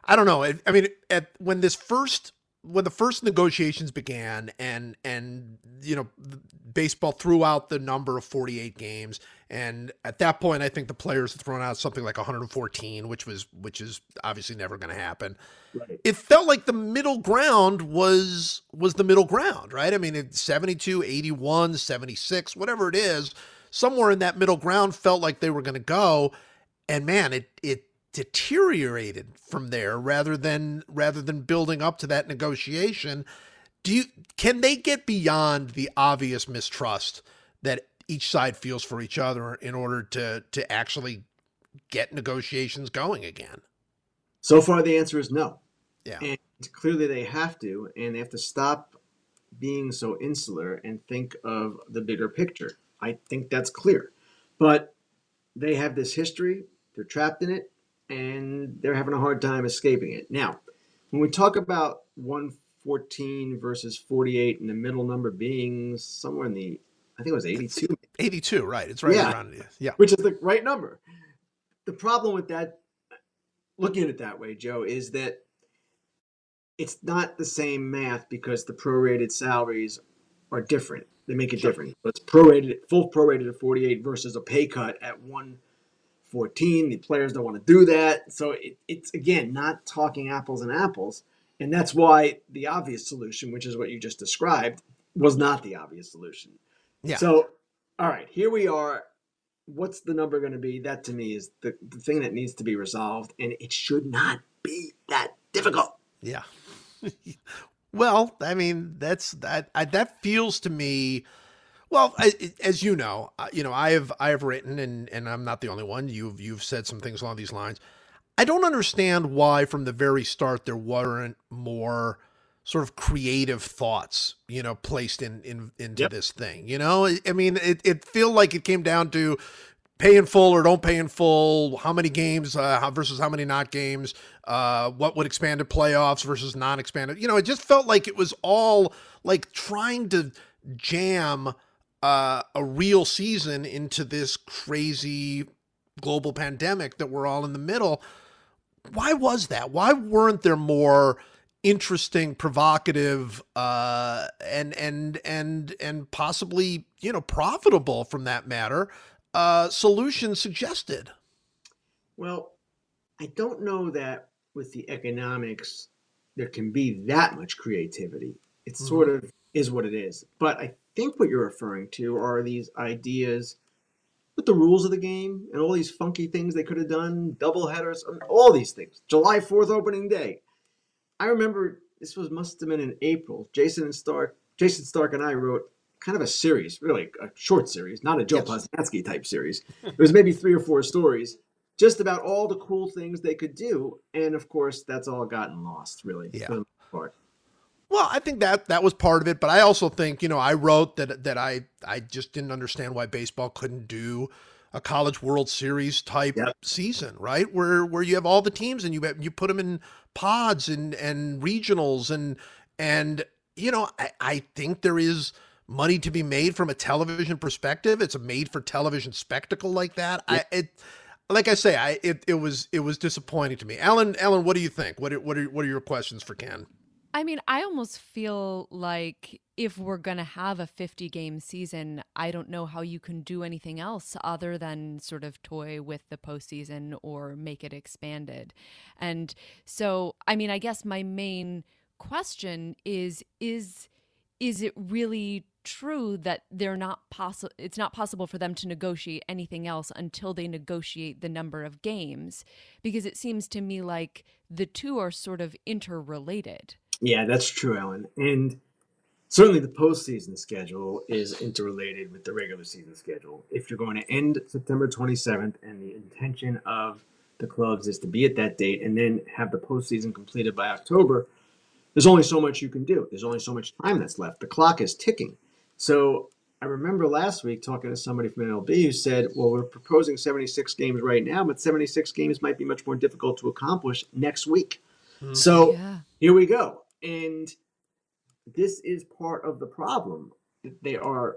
I don't know. I, I mean, at when this first when the first negotiations began, and and you know, baseball threw out the number of forty eight games, and at that point, I think the players had thrown out something like one hundred fourteen, which was which is obviously never going to happen. right. it felt like the middle ground was was the middle ground right i mean it 72 81 76 whatever it is somewhere in that middle ground felt like they were going to go and man it it deteriorated from there rather than rather than building up to that negotiation do you can they get beyond the obvious mistrust that each side feels for each other in order to to actually get negotiations going again So far, the answer is no. Yeah. And clearly, they have to, and they have to stop being so insular and think of the bigger picture. I think that's clear. But they have this history, they're trapped in it, and they're having a hard time escaping it. Now, when we talk about 114 versus 48 and the middle number being somewhere in the, I think it was 82, 82, right? It's right Yeah. around it. Yeah. which is the right number. The problem with that, looking at it that way, Joe, is that it's not the same math because the prorated salaries are different. They make it Sure. different. But it's prorated, full prorated at 48 versus a pay cut at 114. The players don't want to do that. So it, it's, again, not talking apples and apples. And that's why the obvious solution, which is what you just described, was not the obvious solution. Yeah. So, all right, here we are. What's the number going to be? That to me is the, the thing that needs to be resolved, and it should not be that difficult. Yeah. *laughs* well, I mean, that's that. I, that feels to me. Well, I, as you know, uh, you know, I have I have written, and and I'm not the only one. You've you've said some things along these lines. I don't understand why, from the very start, there weren't more sort of creative thoughts, you know, placed in in into Yep. this thing. You know, I mean, it it feel like it came down to pay in full or don't pay in full, how many games uh, how- versus how many not games, uh, what would expanded playoffs versus non-expanded. You know, it just felt like it was all like trying to jam uh, a real season into this crazy global pandemic that we're all in the middle. Why was that? Why weren't there more interesting, provocative, uh, and and and and possibly you know profitable from that matter uh, solutions suggested? Well, I don't know that with the economics there can be that much creativity. It Mhm. sort of is what it is. But I think what you're referring to are these ideas with the rules of the game and all these funky things they could have done, double headers, all these things. July 4th opening day. I remember this was must have been in April. Jayson and Stark, Jayson Stark and I wrote kind of a series, really a short series, not a Joe Yes. Posnanski type series. It was maybe three or four stories just about all the cool things they could do. And of course, that's all gotten lost, really. Yeah. for the most part. Well, I think that that was part of it, but I also think you know I wrote that that I I just didn't understand why baseball couldn't do a college World Series type Yep. season, right? Where where you have all the teams and you you put them in pods and and regionals and and you know I, I think there is money to be made from a television perspective. It's a made for television spectacle like that. I it like I say, I it, it was it was disappointing to me. Ellen, Ellen, what do you think? What are, what are what are your questions for Ken? I mean, I almost feel like if we're going to have a 50 game season, I don't know how you can do anything else other than sort of toy with the postseason or make it expanded. And so, I mean, I guess my main question is is is it really true that they're not possible it's not possible for them to negotiate anything else until they negotiate the number of games because it seems to me like the two are sort of interrelated Yeah, that's true, Ellen. And certainly the postseason schedule is interrelated with the regular season schedule. If you're going to end September 27th and the intention of the clubs is to be at that date and then have the postseason completed by October, there's only so much you can do. There's only so much time that's left. The clock is ticking. So I remember last week talking to somebody from MLB who said, well, we're proposing 76 games right now, but 76 games might be much more difficult to accomplish next week. Hmm. So yeah here we go. And this is part of the problem. They are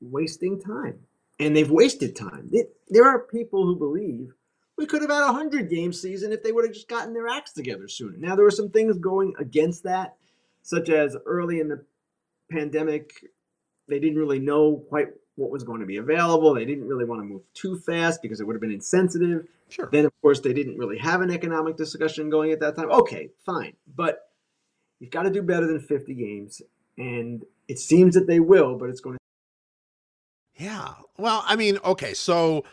wasting time. And they've wasted time. There are people who believe we could have had a 100 game season if they would have just gotten their acts together sooner. Now, there were some things going against that, such as early in the pandemic, they didn't really know quite what was going to be available. They didn't really want to move too fast because it would have been insensitive. Sure. Then, of course, they didn't really have an economic discussion going at that time. Okay, fine. But you've got to do better than 50 games. And it seems that they will, but it's going to. Yeah. Well, I mean, okay, so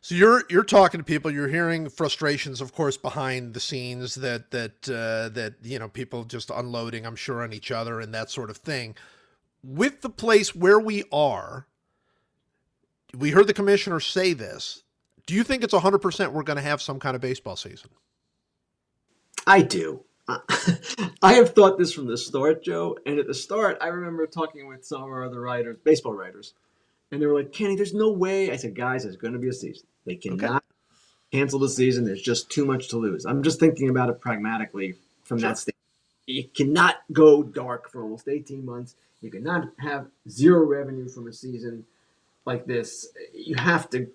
so you're you're talking to people, you're hearing frustrations, of course, behind the scenes that that uh, that you know people just unloading, I'm sure, on each other and that sort of thing. With the place where we are, we heard the commissioner say this. Do you think it's 100% we're going to have some kind of baseball season? I do. I have thought this from the start, Joe. And at the start, I remember talking with some of our other writers, baseball writers, And they were like, Kenny, there's no way. I said, guys, there's going to be a season. They cannot cancel the season. There's just too much to lose. I'm just thinking about it pragmatically from Sure. that standpoint. You cannot go dark for almost 18 months. You cannot have zero revenue from a season like this. You have to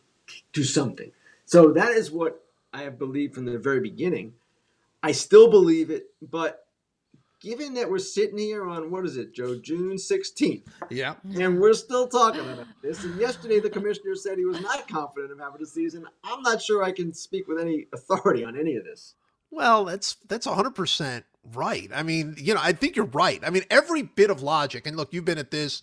do something. So that is what I have believed from the very beginning. I still believe it, but given that we're sitting here on what is it, Joe, June 16th, Yeah. and we're still talking about this. And yesterday, the commissioner said he was not confident of having a season. I'm not sure I can speak with any authority on any of this. Well, that's that's 100% right. I mean, you know, I think you're right. I mean, every bit of logic and look, you've been at this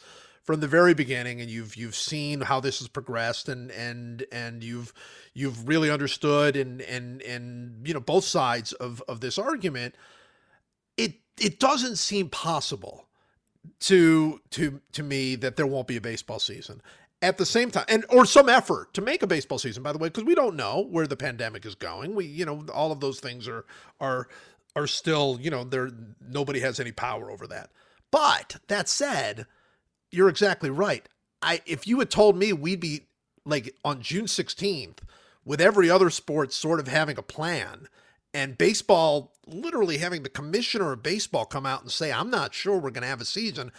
from the very beginning and you've you've seen how this has progressed and and and you've you've really understood and and and you know both sides of of this argument. It it doesn't seem possible to to to me that there won't be a baseball season at the same time and or some effort to make a baseball season by the way because we don't know where the pandemic is going we you know all of those things are are are still you know there nobody has any power over that but that said you're exactly right i if you had told me we'd be like on june 16th with every other sport sort of having a plan and baseball literally having the commissioner of baseball come out and say i'm not sure we're going to have a season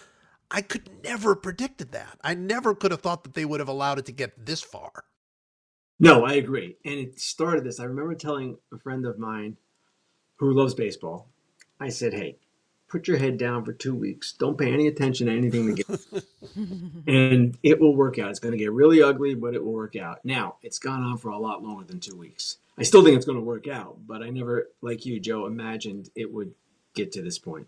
i could never have predicted that i never could have thought that they would have allowed it to get this far No, I agree. And it started this. I remember telling a friend of mine who loves baseball, I said, hey, put your head down for two weeks. Don't pay any attention to anything that gets *laughs* and it will work out. It's going to get really ugly, but it will work out. Now, it's gone on for a lot longer than two weeks. I still think it's going to work out, but I never, like you, Joe, imagined it would get to this point.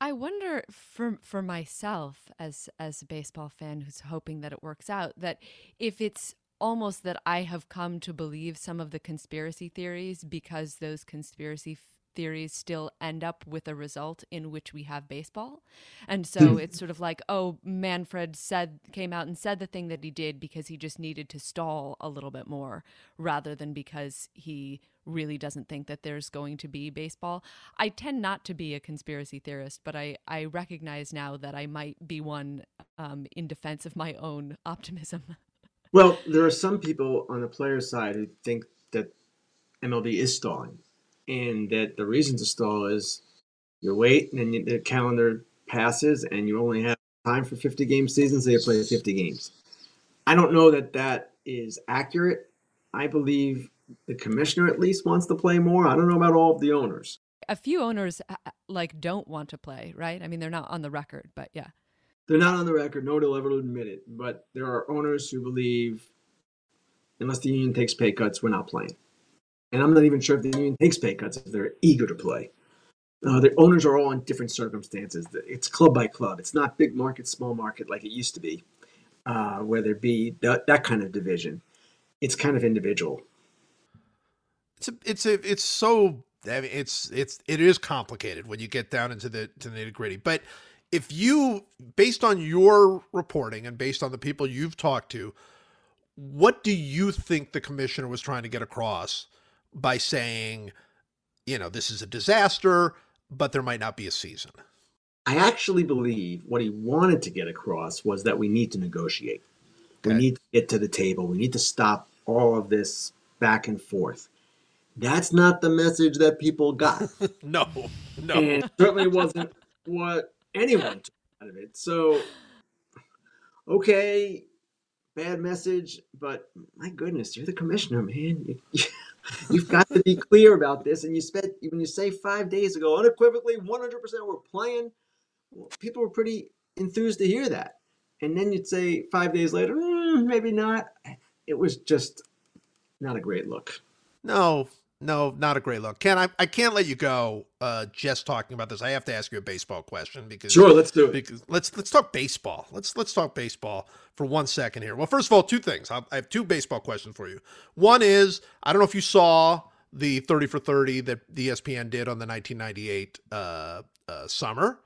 I wonder for for myself as as a baseball fan who's hoping that it works out that if it's almost that I have come to believe some of the conspiracy theories because those conspiracy f- theories still end up with a result in which we have baseball. And so it's sort of like, oh, Manfred said came out and said the thing that he did because he just needed to stall a little bit more rather than because he really doesn't think that there's going to be baseball. I tend not to be a conspiracy theorist, but I, I recognize now that I might be one um, in defense of my own optimism. *laughs* Well, there are some people on the players' side who think that MLB is stalling, and that the reason to stall is you wait and then the calendar passes and you only have time for 50 game seasons, so you play 50 games. I don't know that that is accurate. I believe the commissioner at least wants to play more. I don't know about all of the owners. A few owners uh, like don't want to play, right? I mean, they're not on the record, but yeah. They're not on the record, nor they'll ever admit it. But there are owners who believe, unless the union takes pay cuts, we're not playing. And I'm not even sure if the union takes pay cuts if they're eager to play. Uh, the owners are all in different circumstances. It's club by club. It's not big market, small market like it used to be, uh, where there be that, that kind of division. It's kind of individual. it's a, it's a, it's so I mean, it's it's it is complicated when you get down into the to the nitty gritty. But if you, based on your reporting and based on the people you've talked to, what do you think the commissioner was trying to get across by saying, you know, this is a disaster, but there might not be a season? I actually believe what he wanted to get across was that we need to negotiate. We need to get to the table. We need to stop all of this back and forth. That's not the message that people got. *laughs* No, no. And it certainly wasn't what anyone took out of it. So, okay, bad message, but my goodness, you're the commissioner, man. You, you've got to be clear about this. And you spent, when you say five days ago, unequivocally, 100% we're playing, well, people were pretty enthused to hear that. And then you'd say five days later, "Mm, maybe not. It was just not a great look. No, no, not a great look. Ken, I, I can't let you go uh, just talking about this. I have to ask you a baseball question because Sure, let's do it. because let's let's talk baseball. Let's let's talk baseball for one second here. Well, first of all, two things. I I have two baseball questions for you. One is I don't know if you saw the 30 for 30 that the ESPN did on the 1998 uh, uh, summer.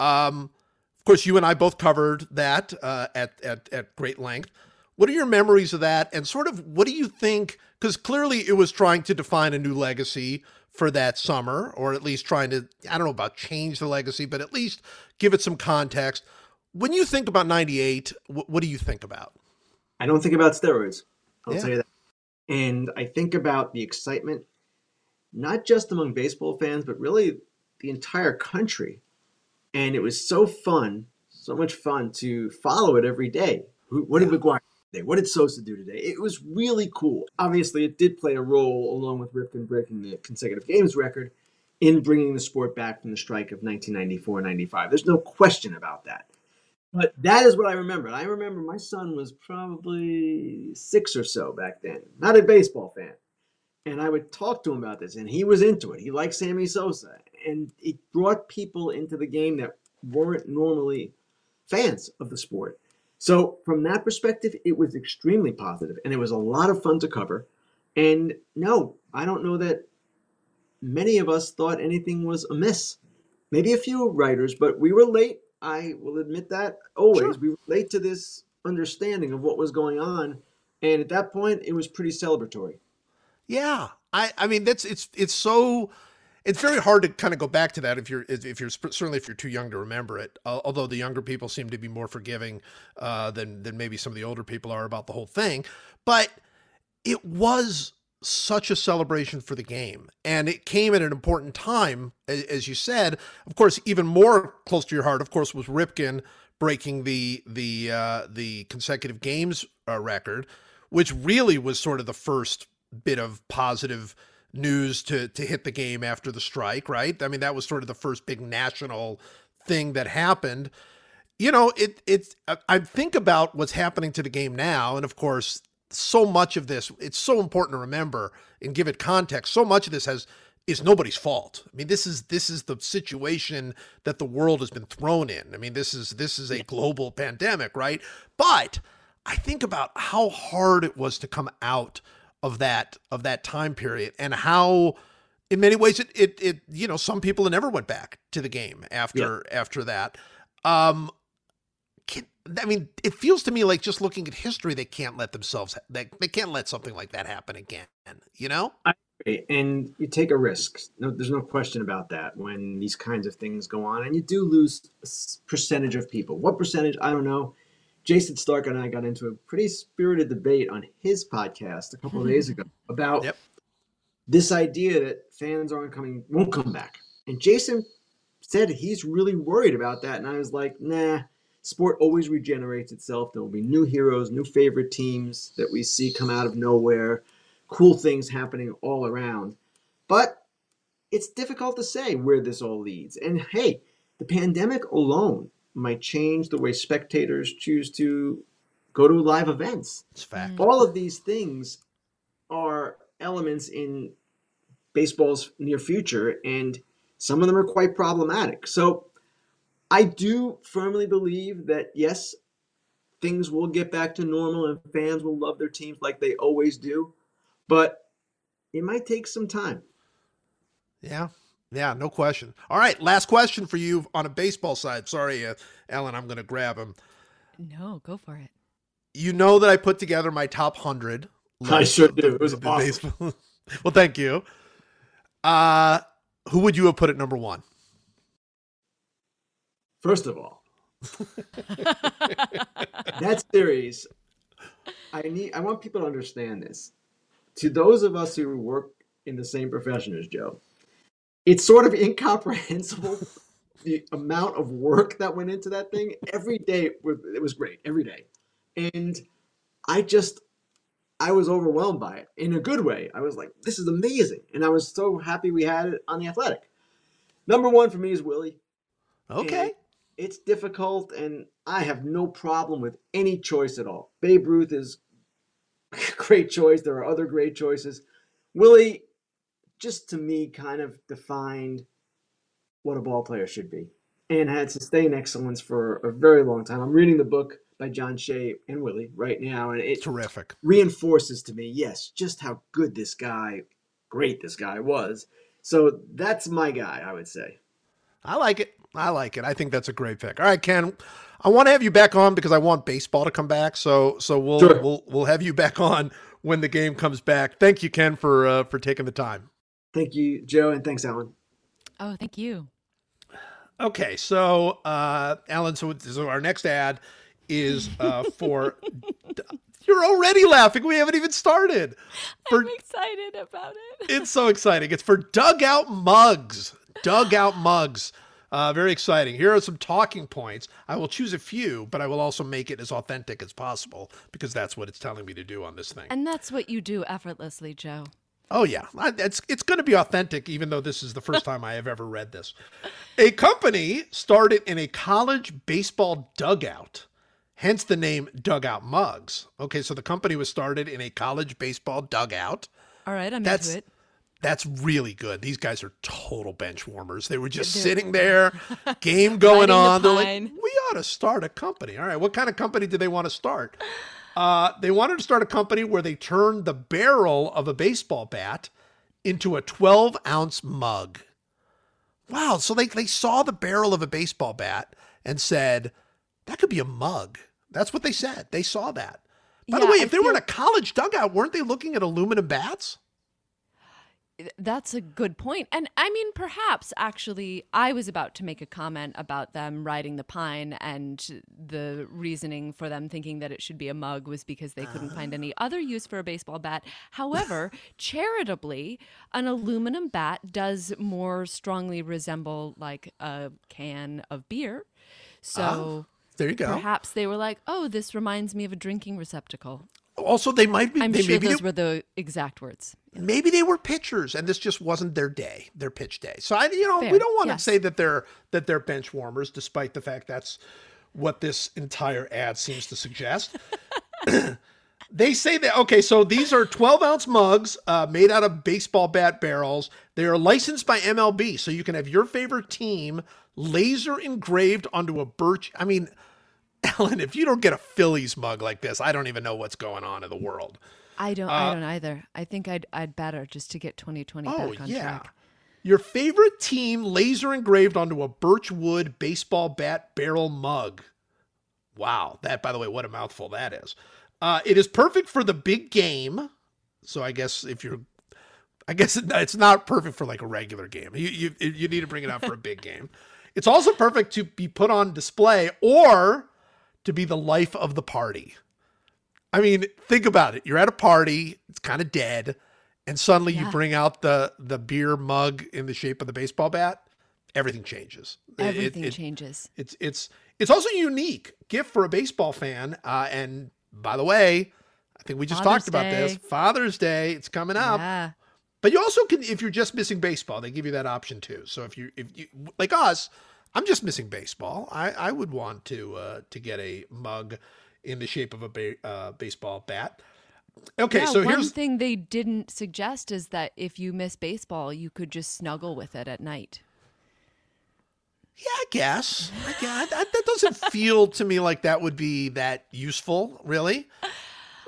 Um, of course, you and I both covered that uh, at, at at great length. What are your memories of that, and sort of what do you think? Because clearly, it was trying to define a new legacy for that summer, or at least trying to I don't know about change the legacy, but at least give it some context. when you think about 98, what, what do you think about? I don't think about steroids. I'll Yeah. tell you that. And I think about the excitement, not just among baseball fans, but really the entire country. And it was so fun, so much fun to follow it every day. Who, what did Yeah. McGwire do today? What did Sosa do today? It was really cool. Obviously, it did play a role, along with Ripken breaking the consecutive games record, in bringing the sport back from the strike of 1994 95. There's no question about that. But that is what I remember. I remember my son was probably six or so back then, not a baseball fan. And I would talk to him about this, and he was into it. He liked Sammy Sosa. And it brought people into the game that weren't normally fans of the sport. So, from that perspective, it was extremely positive, and it was a lot of fun to cover. And no, I don't know that many of us thought anything was amiss. Maybe a few writers, but we were late. I will admit that always. Sure. We were late to this understanding of what was going on. And at that point, it was pretty celebratory. Yeah, I I mean that's it's it's so it's very hard to kind of go back to that if you're if you're certainly if you're too young to remember it. Uh, although the younger people seem to be more forgiving uh, than than maybe some of the older people are about the whole thing, but it was such a celebration for the game and it came at an important time as you said of course even more close to your heart of course was ripken breaking the the uh the consecutive games uh, record which really was sort of the first bit of positive news to to hit the game after the strike right? I mean that was sort of the first big national thing that happened. You know it it's I- i think about what's happening to the game now and of course so much of this it's so important to remember and give it context so much of this has is nobody's fault. I mean this is this is the situation that the world has been thrown in. I mean this is this is a global pandemic right? But i think about how hard it was to come out of that of that time period and how in many ways it it, it you know some people never went back to the game after after that um Ken, I mean, it feels to me like just looking at history, they can't let themselves, they, they can't let something like that happen again. You know? And you take a risk. No, there's no question about that when these kinds of things go on. And you do lose a percentage of people. What percentage? I don't know. Jayson Stark and I got into a pretty spirited debate on his podcast a couple of *laughs* days ago about Yep. this idea that fans aren't coming, won't come back. And Jayson said he's really worried about that. And I was like, nah, sport always regenerates itself. There will be new heroes, new favorite teams that we see come out of nowhere, cool things happening all around. But it's difficult to say where this all leads. And hey, the pandemic alone might change the way spectators choose to go to live events It's fact. all of these things are elements in baseball's near future and some of them are quite problematic so i do firmly believe that yes things will get back to normal and fans will love their teams like they always do but it might take some time Yeah. Yeah, no question. All right. Last question for you on a baseball side. Sorry, uh, Ellen, I'm going to grab him. No, go for it. You know that I put together my top 100. I list sure of the- do. It was of the awesome. baseball- *laughs* well, thank you. Uh, who would you have put at number one? first of all *laughs* that series i need i want people to understand this to those of us who work in the same profession as joe it's sort of incomprehensible *laughs* the amount of work that went into that thing every day it was, great every day and i just i was overwhelmed by it in a good way i was like this is amazing and i was so happy we had it on the athletic number one for me is willie Okay. it's difficult, and I have no problem with any choice at all. Babe Ruth is *laughs* a great choice. There are other great choices. Willie, just to me, kind of defined what a ball player should be and had sustained excellence for a very long time. I'm reading the book by John Shea and Willie right now, and it Terrific. reinforces to me, yes, just how good this guy, great this guy was. So that's my guy, I would say. I like it. I like it. I think that's a great pick. All right, Ken. I want to have you back on because I want baseball to come back. So so we'll Sure. we'll we'll have you back on when the game comes back. Thank you, Ken, for uh, for taking the time. Thank you, Joe, and thanks, Ellen. Oh, thank you. Okay, so uh, Ellen, so, so our next ad is uh, for. *laughs* You're already laughing. We haven't even started. For I'm excited about it. *laughs* it's so exciting. It's for dugout mugs. Dugout mugs. Uh, very exciting. Here are some talking points. I will choose a few, but I will also make it as authentic as possible because that's what it's telling me to do on this thing. And that's what you do effortlessly, Joe. Oh yeah, it's it's going to be authentic, even though this is the first time I have ever read this. A company started in a college baseball dugout, hence the name Dugout Mugs. Okay, so the company was started in a college baseball dugout. All right, I'm That's into it. that's really good. These guys are total bench warmers. They were just They're- sitting there, *laughs* game going Riding the on. They're like, we ought to start a company. All right, what kind of company do they want to start? Uh, they wanted to start a company where they turned the barrel of a baseball bat into a 12 ounce mug. Wow. So they, they saw the barrel of a baseball bat and said, that could be a mug. That's what they said. They saw that. By the Yeah, way, I if they were in a college dugout, weren't they looking at aluminum bats? That's a good point. And I mean, perhaps actually, I was about to make a comment about them riding the pine, and the reasoning for them thinking that it should be a mug was because they couldn't find any ah. other use for a baseball bat. *laughs* However, charitably, an aluminum bat does more strongly resemble like a can of beer. So ah, There you go. perhaps they were like, oh, this reminds me of a drinking receptacle. Also, they might be. I'm sure maybe, those were the exact words. Maybe they were pitchers, and this just wasn't their day, their pitch day. So I, you know, we don't want yes. to say that they're that they're bench warmers, despite the fact that's what this entire ad seems to suggest. *laughs* they say that okay, so these are 12 ounce mugs uh, made out of baseball bat barrels. They are licensed by MLB, so you can have your favorite team laser engraved onto a birch. I mean, *laughs* Ellen, if you don't get a Phillies mug like this, I don't even know what's going on in the world. I don't. Uh, I don't either. I think I'd. I'd better just to get 2020 Oh back on yeah. track. Your favorite team laser engraved onto a birchwood baseball bat barrel mug. Wow, that by the way, what a mouthful that is. Uh, it is perfect for the big game. So I guess if you're, I guess it's not perfect for like a regular game. You you you need to bring it out for a big game. *laughs* It's also perfect to be put on display or to be the life of the party. I mean, think about it. You're at a party, it's kind of dead, and suddenly you bring out the the beer mug in the shape of the baseball bat. Everything changes. It- it- Everything it- changes. It's it's it's also a unique gift for a baseball fan. Uh, and by the way, I think we just Father's talked about this. Father's Day, it's coming up. Yeah. But you also can, if you're just missing baseball, they give you that option too. So if you, if you, like us, I'm just missing baseball. I, I would want to, uh, to get a mug in the shape of a ba- uh, baseball bat. Okay, yeah, so one here's thing they didn't suggest is that if you miss baseball, you could just snuggle with it at night. yeah, I guess, I guess that, that doesn't feel to me like that would be that useful, really.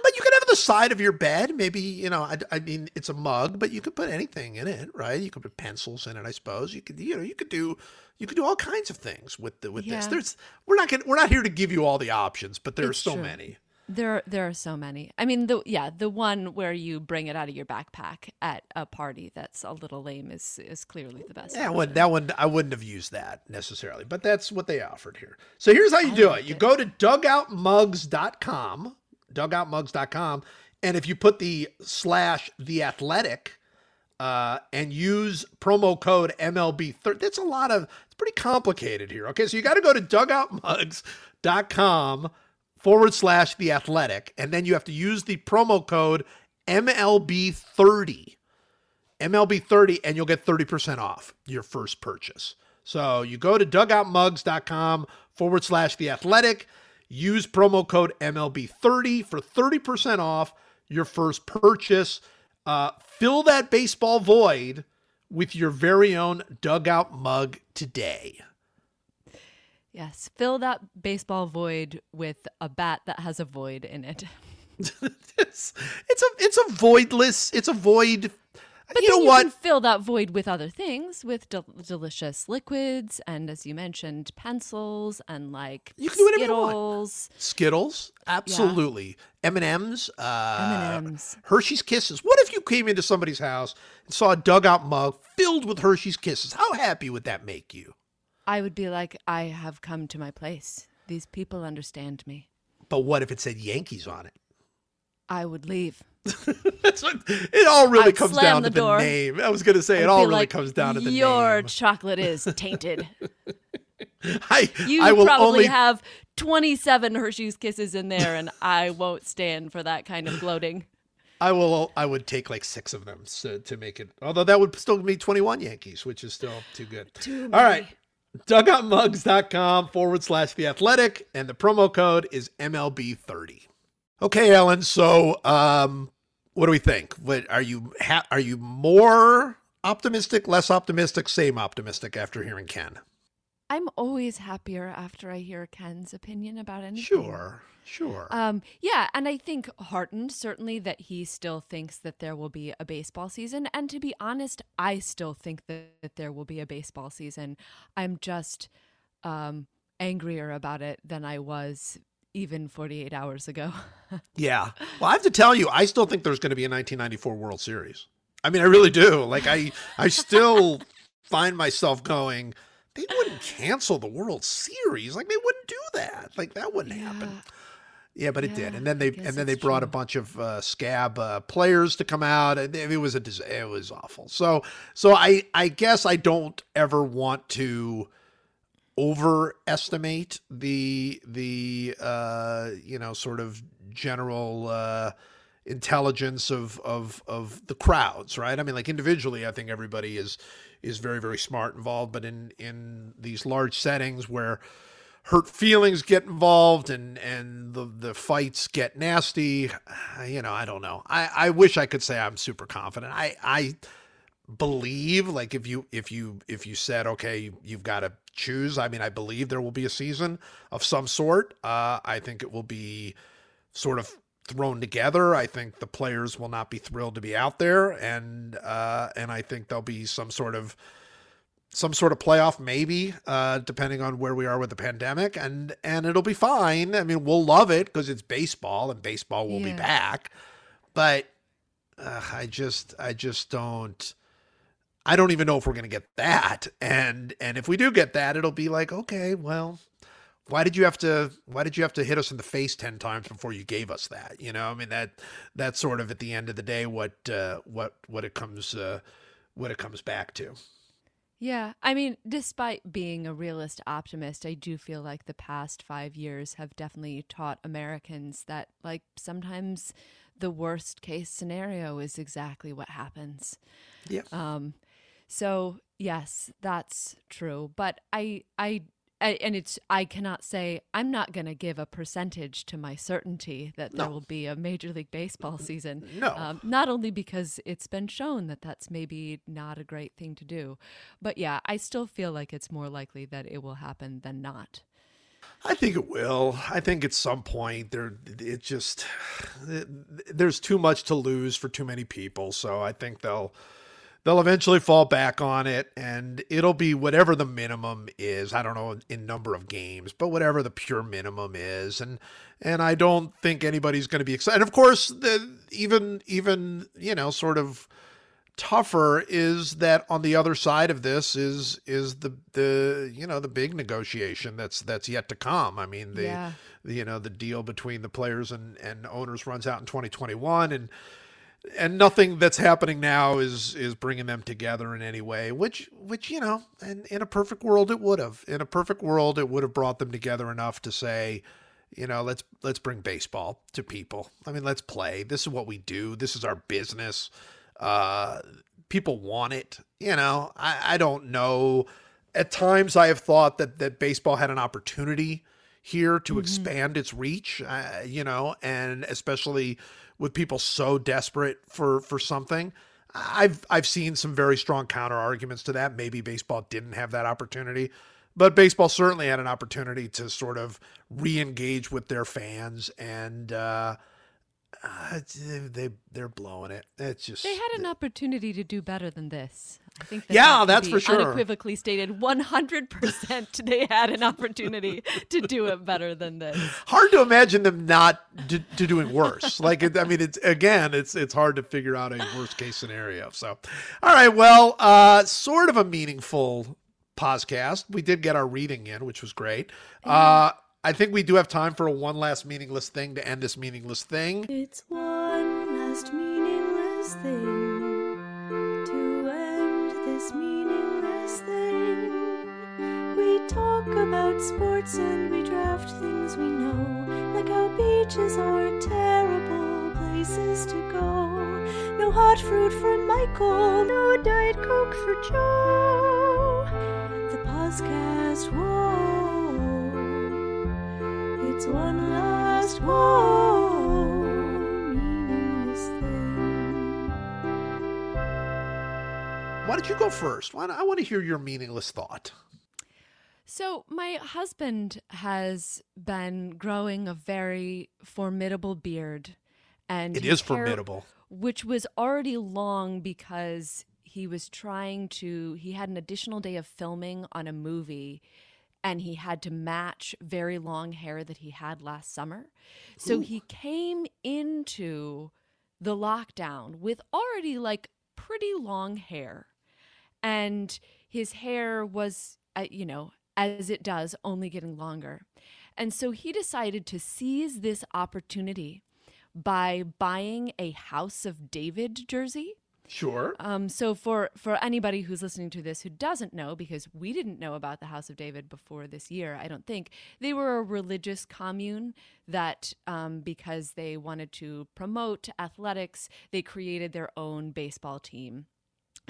But you could have the side of your bed. Maybe you know. I, I mean, it's a mug, but you could put anything in it, right? You could put pencils in it. I suppose you could. You know, you could do. You could do all kinds of things with the, with this. There's. We're not. Gonna, we're not here to give you all the options, but there are so true. many. There, there are so many. I mean, the yeah, the one where you bring it out of your backpack at a party that's a little lame is is clearly the best. Yeah, well, that one I wouldn't have used that necessarily, but that's what they offered here. So here's how you do it. like You go to dugoutmugs.com, dugoutmugs.com, and if you put the slash the athletic uh, and use promo code MLB30, that's a lot of it's pretty complicated here. Okay, so you got to go to dugoutmugs.com forward slash the athletic, and then you have to use the promo code MLB30. MLB30 and you'll get 30% off your first purchase. So you go to dugoutmugs.com forward slash the athletic, use promo code MLB30 for 30% off your first purchase. Uh, fill that baseball void with your very own dugout mug today. Yes, fill that baseball void with a bat that has a void in it. *laughs* it's it's a it's a voidless, it's a void. But you know you what? can fill that void with other things, with del- delicious liquids, and as you mentioned, pencils and like You can do whatever you want. Skittles. Skittles, absolutely. M and M's, uh, M&Ms. Hershey's Kisses. What if you came into somebody's house and saw a dugout mug filled with Hershey's Kisses? How happy would that make you? I would be like, I have come to my place. These people understand me. But what if it said Yankees on it? I would leave. *laughs* That's what it all really I'd comes down the to the name. I was going to say I'd it all really like, comes down to the name. Your name. chocolate is *laughs* tainted. I, You I will probably only have 27 Hershey's Kisses in there, and I won't stand for that kind of gloating. I will I would take like 6 of them so, to make it. Although that would still be 21 Yankees, which is still too good. Too All right. dugoutmugs.com forward slash the athletic and the promo code is mlb30 okay ellen so um what do we think what are you ha- are you more optimistic less optimistic same optimistic after hearing ken I'm always happier after I hear Ken's opinion about anything. sure sure Um, yeah, and I think heartened certainly that he still thinks that there will be a baseball season. And to be honest, I still think that, that there will be a baseball season. I'm just um, angrier about it than I was even 48 hours ago. *laughs* yeah. Well i have to tell you i still think there's going to be a 1994 world series. I mean i really do. Like i i still find myself going they wouldn't cancel the world series. Like they wouldn't do that. Like that wouldn't happen. Yeah, but it did, and then they and then they brought a bunch of uh, scab uh, players to come out, and it was a dis- it was awful. So so I I guess I don't ever want to overestimate the the uh, you know sort of general uh, intelligence of of of the crowds, right? I mean, like individually, I think everybody is is very very smart involved, but in in these large settings where hurt feelings get involved and and the the fights get nasty uh, you know i don't know i i wish i could say i'm super confident i i believe like if you if you if you said okay you've got to choose. I mean i believe there will be a season of some sort. Uh i think it will be sort of thrown together. I think the players will not be thrilled to be out there and uh and i think there'll be some sort of some sort of playoff maybe uh depending on where we are with the pandemic and and it'll be fine. I mean we'll love it because it's baseball and baseball will be back but uh, i just i just don't i don't even know if we're going to get that. And and if we do get that it'll be like okay well why did you have to why did you have to hit us in the face 10 times before you gave us that? You know i mean that that's sort of at the end of the day what uh what what it comes uh what it comes back to. Yeah, I mean, despite being a realist optimist, I do feel like the past five years have definitely taught Americans that, like, sometimes the worst case scenario is exactly what happens. yeah. Um, so yes, that's true. But I, I, I and it's I cannot say I'm not going to give a percentage to my certainty that there will be a Major League Baseball season. No. um, not only because it's been shown that that's maybe not a great thing to do, but yeah, I still feel like it's more likely that it will happen than not. I think it will. I think at some point there, it just *sighs* there's too much to lose for too many people. So I think they'll they'll eventually fall back on it, and it'll be whatever the minimum is. I don't know in number of games, but whatever the pure minimum is, and and I don't think anybody's going to be excited. And of course, the even even you know sort of tougher is that on the other side of this is is the the you know the big negotiation that's that's yet to come. I mean the, Yeah. the you know the deal between the players and and owners runs out in 2021 and and nothing that's happening now is is bringing them together in any way which which you know and in a perfect world it would have. In a perfect world it would have brought them together enough to say you know let's let's bring baseball to people. I mean let's play. This is what we do. This is our business. Uh people want it. You know i i don't know. At times i have thought that that baseball had an opportunity here to expand its reach uh, you know and especially with people so desperate for for something i've i've seen some very strong counter arguments to that maybe baseball didn't have that opportunity but baseball certainly had an opportunity to sort of re-engage with their fans and uh uh, they they're blowing it. It's just They had an opportunity to do better than this. I think that Yeah, that that's be for sure. Unequivocally stated, one hundred percent, *laughs* they had an opportunity to do it better than this. hard to imagine them not d- to doing worse. like it, I mean, it's again, it's it's hard to figure out a worst case scenario. So, all right, well, uh, sort of a meaningful podcast. We did get our reading in, which was great. Uh, I think we do have time for a one last meaningless thing to end this meaningless thing. It's one last meaningless thing talk about sports and we draft things we know, like how beaches are terrible places to go. No hot fruit for Michael, no Diet Coke for Joe. The podcast, whoa. It's one last whoa. Why don't you go first? Why I want to hear your meaningless thought. So, my husband has been growing a very formidable beard. And it is hair- formidable. which was already long because he was trying to he had an additional day of filming on a movie and he had to match very long hair that he had last summer so he came into the lockdown with already like pretty long hair and his hair was uh, you know as it does only getting longer and so he decided to seize this opportunity by buying a House of David jersey. Sure. Um, so for for anybody who's listening to this who doesn't know, because we didn't know about the House of David before this year, I don't think they were a religious commune that, um, because they wanted to promote athletics, they created their own baseball team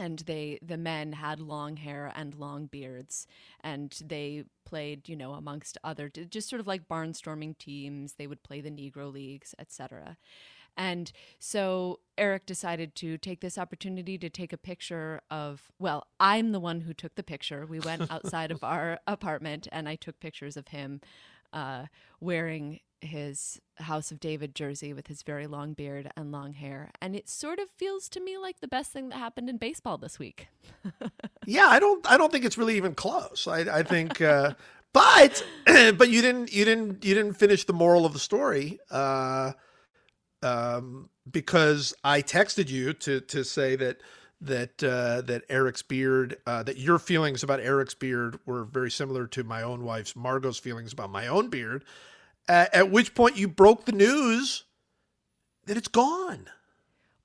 and they the men had long hair and long beards and they played you know amongst other just sort of like barnstorming teams. They would play the negro leagues etc and so eric decided to take this opportunity to take a picture of well i'm the one who took the picture. We went *laughs* outside of our apartment and i took pictures of him uh, wearing his House of David jersey with his very long beard and long hair. And it sort of feels to me like the best thing that happened in baseball this week. *laughs* Yeah, I don't. I don't think it's really even close. I, I think, uh, *laughs* but *clears throat* but you didn't. You didn't. You didn't finish the moral of the story. Uh, um, because I texted you to to say that that uh, that Eric's beard, uh, that your feelings about Eric's beard were very similar to my own wife's Margot's feelings about my own beard. Uh, at which point you broke the news that it's gone.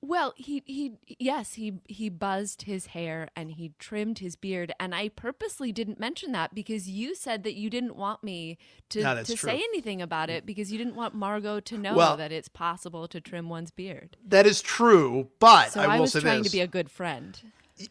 Well, he he yes, he he buzzed his hair and he trimmed his beard and I purposely didn't mention that because you said that you didn't want me to that's to true. say anything about it because you didn't want Margot to know Well- that it's possible to trim one's beard. That is true, but So I I, was say trying this. to be a good friend.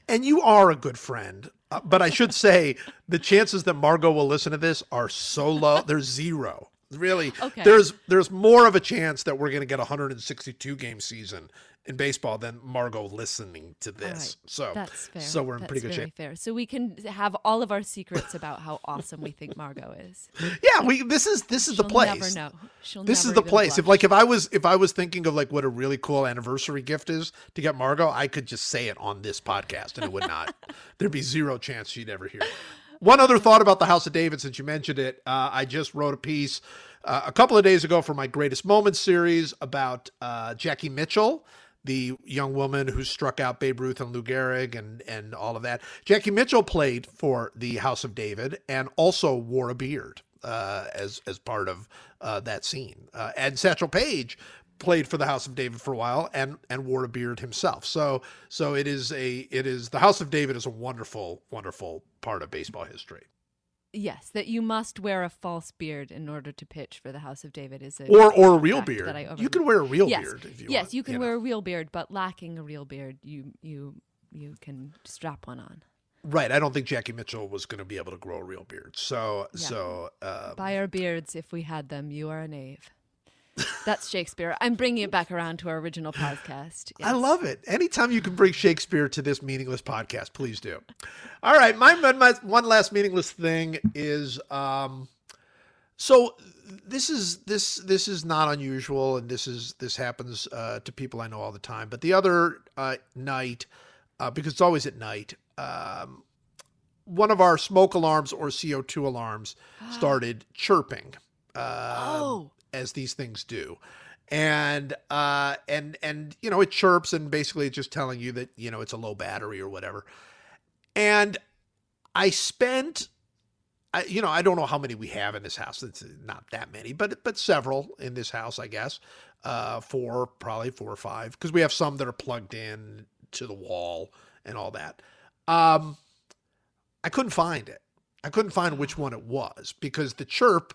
and you are a good friend. Uh, but I should say the chances that Margot will listen to this are so low. they're zero. Really, Okay. there's there's more of a chance that we're going to get a 162 game season in baseball than Margot listening to this. right. So That's fair. So we're in That's pretty good very shape. Fair. So we can have all of our secrets about how awesome we think Margot is. *laughs* Yeah, we this is this is the place. She'll. Never know. She'll This is the place. If like if I was if I was thinking of like what a really cool anniversary gift is to get Margot, I could just say it on this podcast and it would not. *laughs* There'd be zero chance she'd ever hear. it. One other thought about the House of David, since you mentioned it, uh, I just wrote a piece uh, a couple of days ago for my Greatest Moments series about uh, Jackie Mitchell, the young woman who struck out Babe Ruth and Lou Gehrig and and all of that. Jackie Mitchell played for the House of David and also wore a beard uh, as as part of uh, that scene. Uh, and Satchel Paige played for the House of David for a while and and wore a beard himself. So so it is a it is the House of David is a wonderful wonderful part of baseball history. Yes, that you must wear a false beard in order to pitch for the House of David is a Or or a real beard. that I You can wear a real yes. beard if you yes, want. you can know. wear a real beard, but lacking a real beard, you you you can strap one on. Right. I don't think Jackie Mitchell was going to be able to grow a real beard. So Yeah. so uh, Buy our beards if we had them. You are a knave. That's Shakespeare. I'm bringing it back around to our original podcast. I love it. Anytime you can bring Shakespeare to this meaningless podcast, please do. All right, my, my, my one last meaningless thing is um so this is this this is not unusual and this is this happens uh to people I know all the time. But the other uh night uh because it's always at night, um one of our smoke alarms or CO2 alarms *gasps* started chirping. Uh, Oh. As these things do and uh and and you know it chirps and basically it's just telling you that you know it's a low battery or whatever and I spent I, you know, I don't know how many we have in this house. It's not that many, but but several in this house, I guess. Uh, four, probably four or five, because we have some that are plugged in to the wall and all that. Um, I couldn't find it. I couldn't find which one it was because the chirp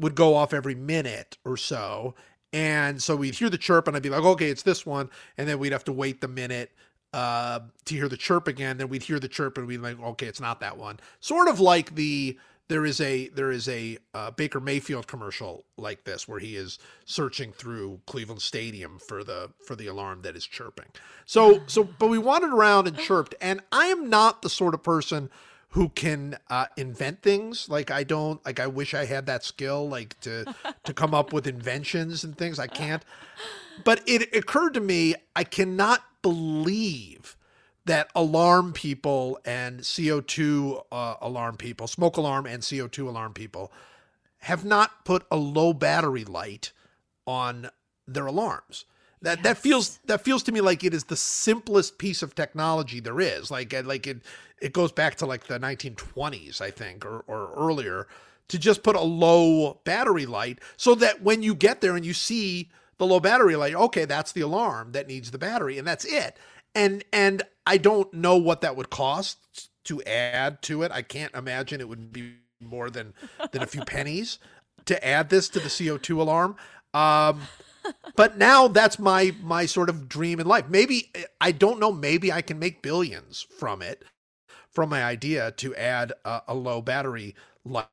would go off every minute or so. And so we'd hear the chirp and I'd be like, okay, it's this one. And then we'd have to wait the minute uh, to hear the chirp again. Then we'd hear the chirp and we'd be like, okay, it's not that one. Sort of like the there is a there is a uh, Baker Mayfield commercial like this where he is searching through Cleveland Stadium for the for the alarm that is chirping. So so but we wandered around and chirped, and I am not the sort of person who can uh, invent things. Like I don't like I wish I had that skill like to *laughs* to come up with inventions and things. I can't. *laughs* But it occurred to me I cannot believe that alarm people and CO2 uh, alarm people, smoke alarm and CO2 alarm people, have not put a low battery light on their alarms. That that feels that feels to me like it is the simplest piece of technology there is. Like uh, like it it goes back to like the 1920s, I think, or or earlier, to just put a low battery light so that when you get there and you see the low battery light, okay, that's the alarm that needs the battery, and that's it and and I don't know what that would cost to add to it. I can't imagine it would be more than than a few pennies to add this to the CO2 alarm. Um, *laughs* but now that's my my sort of dream in life. Maybe I don't know. Maybe I can make billions from it, from my idea to add a, a low battery light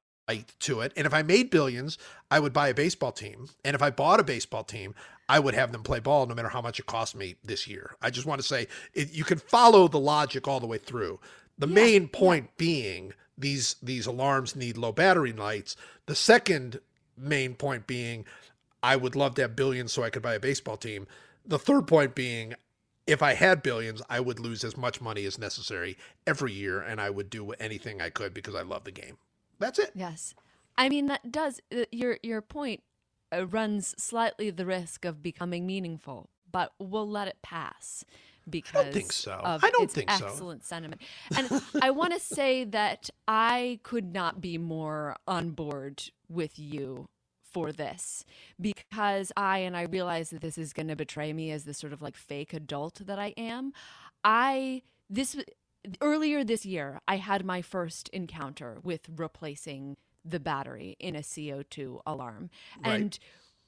to it. And if I made billions, I would buy a baseball team. And if I bought a baseball team, I would have them play ball no matter how much it cost me this year. I just want to say it, you can follow the logic all the way through. The yeah, main point yeah. being these these alarms need low battery lights. The second main point being I would love to have billions so I could buy a baseball team. The third point being if I had billions, I would lose as much money as necessary every year and I would do anything I could because I love the game. That's it. Yes. I mean that does uh, your your point uh, runs slightly the risk of becoming meaningful, but we'll let it pass because I don't think so. I don't think excellent sentiment. And I want to say that I could not be more on board with you for this because I and I realize that this is going to betray me as the sort of like fake adult that I am. I this earlier this year I had my first encounter with replacing the battery in a CO2 alarm. Right. And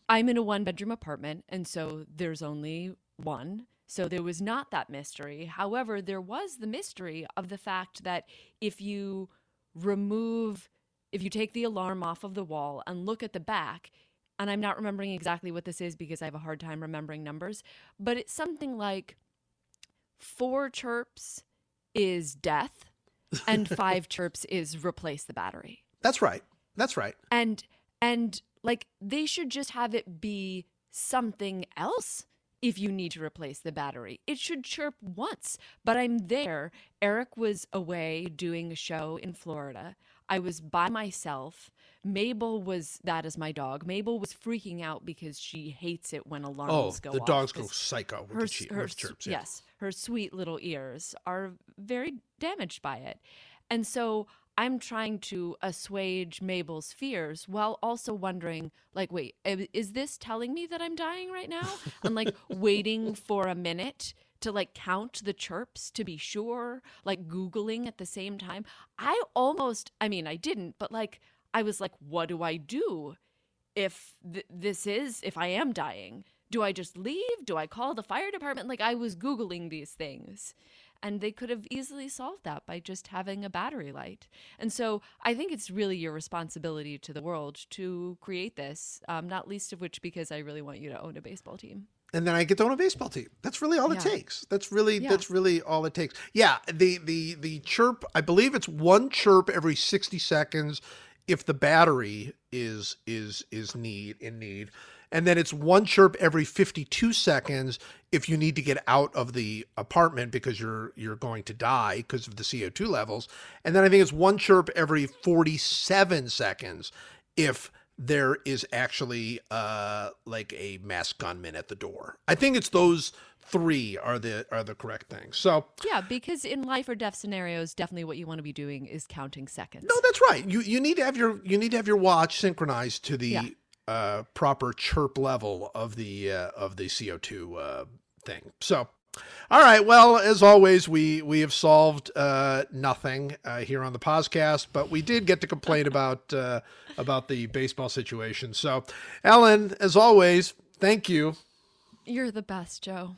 I'm in a one bedroom apartment, and so there's only one. So there was not that mystery. However, there was the mystery of the fact that if you remove, if you take the alarm off of the wall and look at the back, and I'm not remembering exactly what this is because I have a hard time remembering numbers, but it's something like four chirps is death *laughs* and five chirps is replace the battery. That's right. That's right. And and like they should just have it be something else if you need to replace the battery. It should chirp once. But I'm there. Eric was away doing a show in Florida. I was by myself. Mabel was that is my dog. Mabel was freaking out because she hates it when alarms oh, go Oh, the dogs go psycho with her, the che- her, with chirps. Yeah. Yes, her sweet little ears are very damaged by it. And so I'm trying to assuage Mabel's fears while also wondering, like, wait, is this telling me that I'm dying right now? I'm like *laughs* waiting for a minute to like count the chirps to be sure, like Googling at the same time. I almost, I mean, I didn't, but like, I was like, what do I do if th- this is, if I am dying? Do I just leave? Do I call the fire department? Like, I was Googling these things and they could have easily solved that by just having a battery light. And so I think it's really your responsibility to the world to create this, um, not least of which because I really want you to own a baseball team. And then I get to own a baseball team. That's really all yeah. it takes. That's really yeah. that's really all it takes. Yeah, the the the chirp. I believe it's one chirp every sixty seconds if the battery is is is need in need and then it's one chirp every 52 seconds if you need to get out of the apartment because you're you're going to die because of the CO2 levels and then I think it's one chirp every 47 seconds if there is actually uh, like a mass gunman at the door. I think it's those three are the are the correct things. So Yeah, because in life or death scenarios, definitely what you want to be doing is counting seconds. no, that's right. You you need to have your you need to have your watch synchronized to the Yeah. uh, proper chirp level of the uh, of the CO two uh, thing. So. All right. Well, as always, we we have solved uh, nothing uh, here on the podcast, but we did get to complain *laughs* about uh, about the baseball situation. So, Ellen, as always, thank you. You're the best, Joe.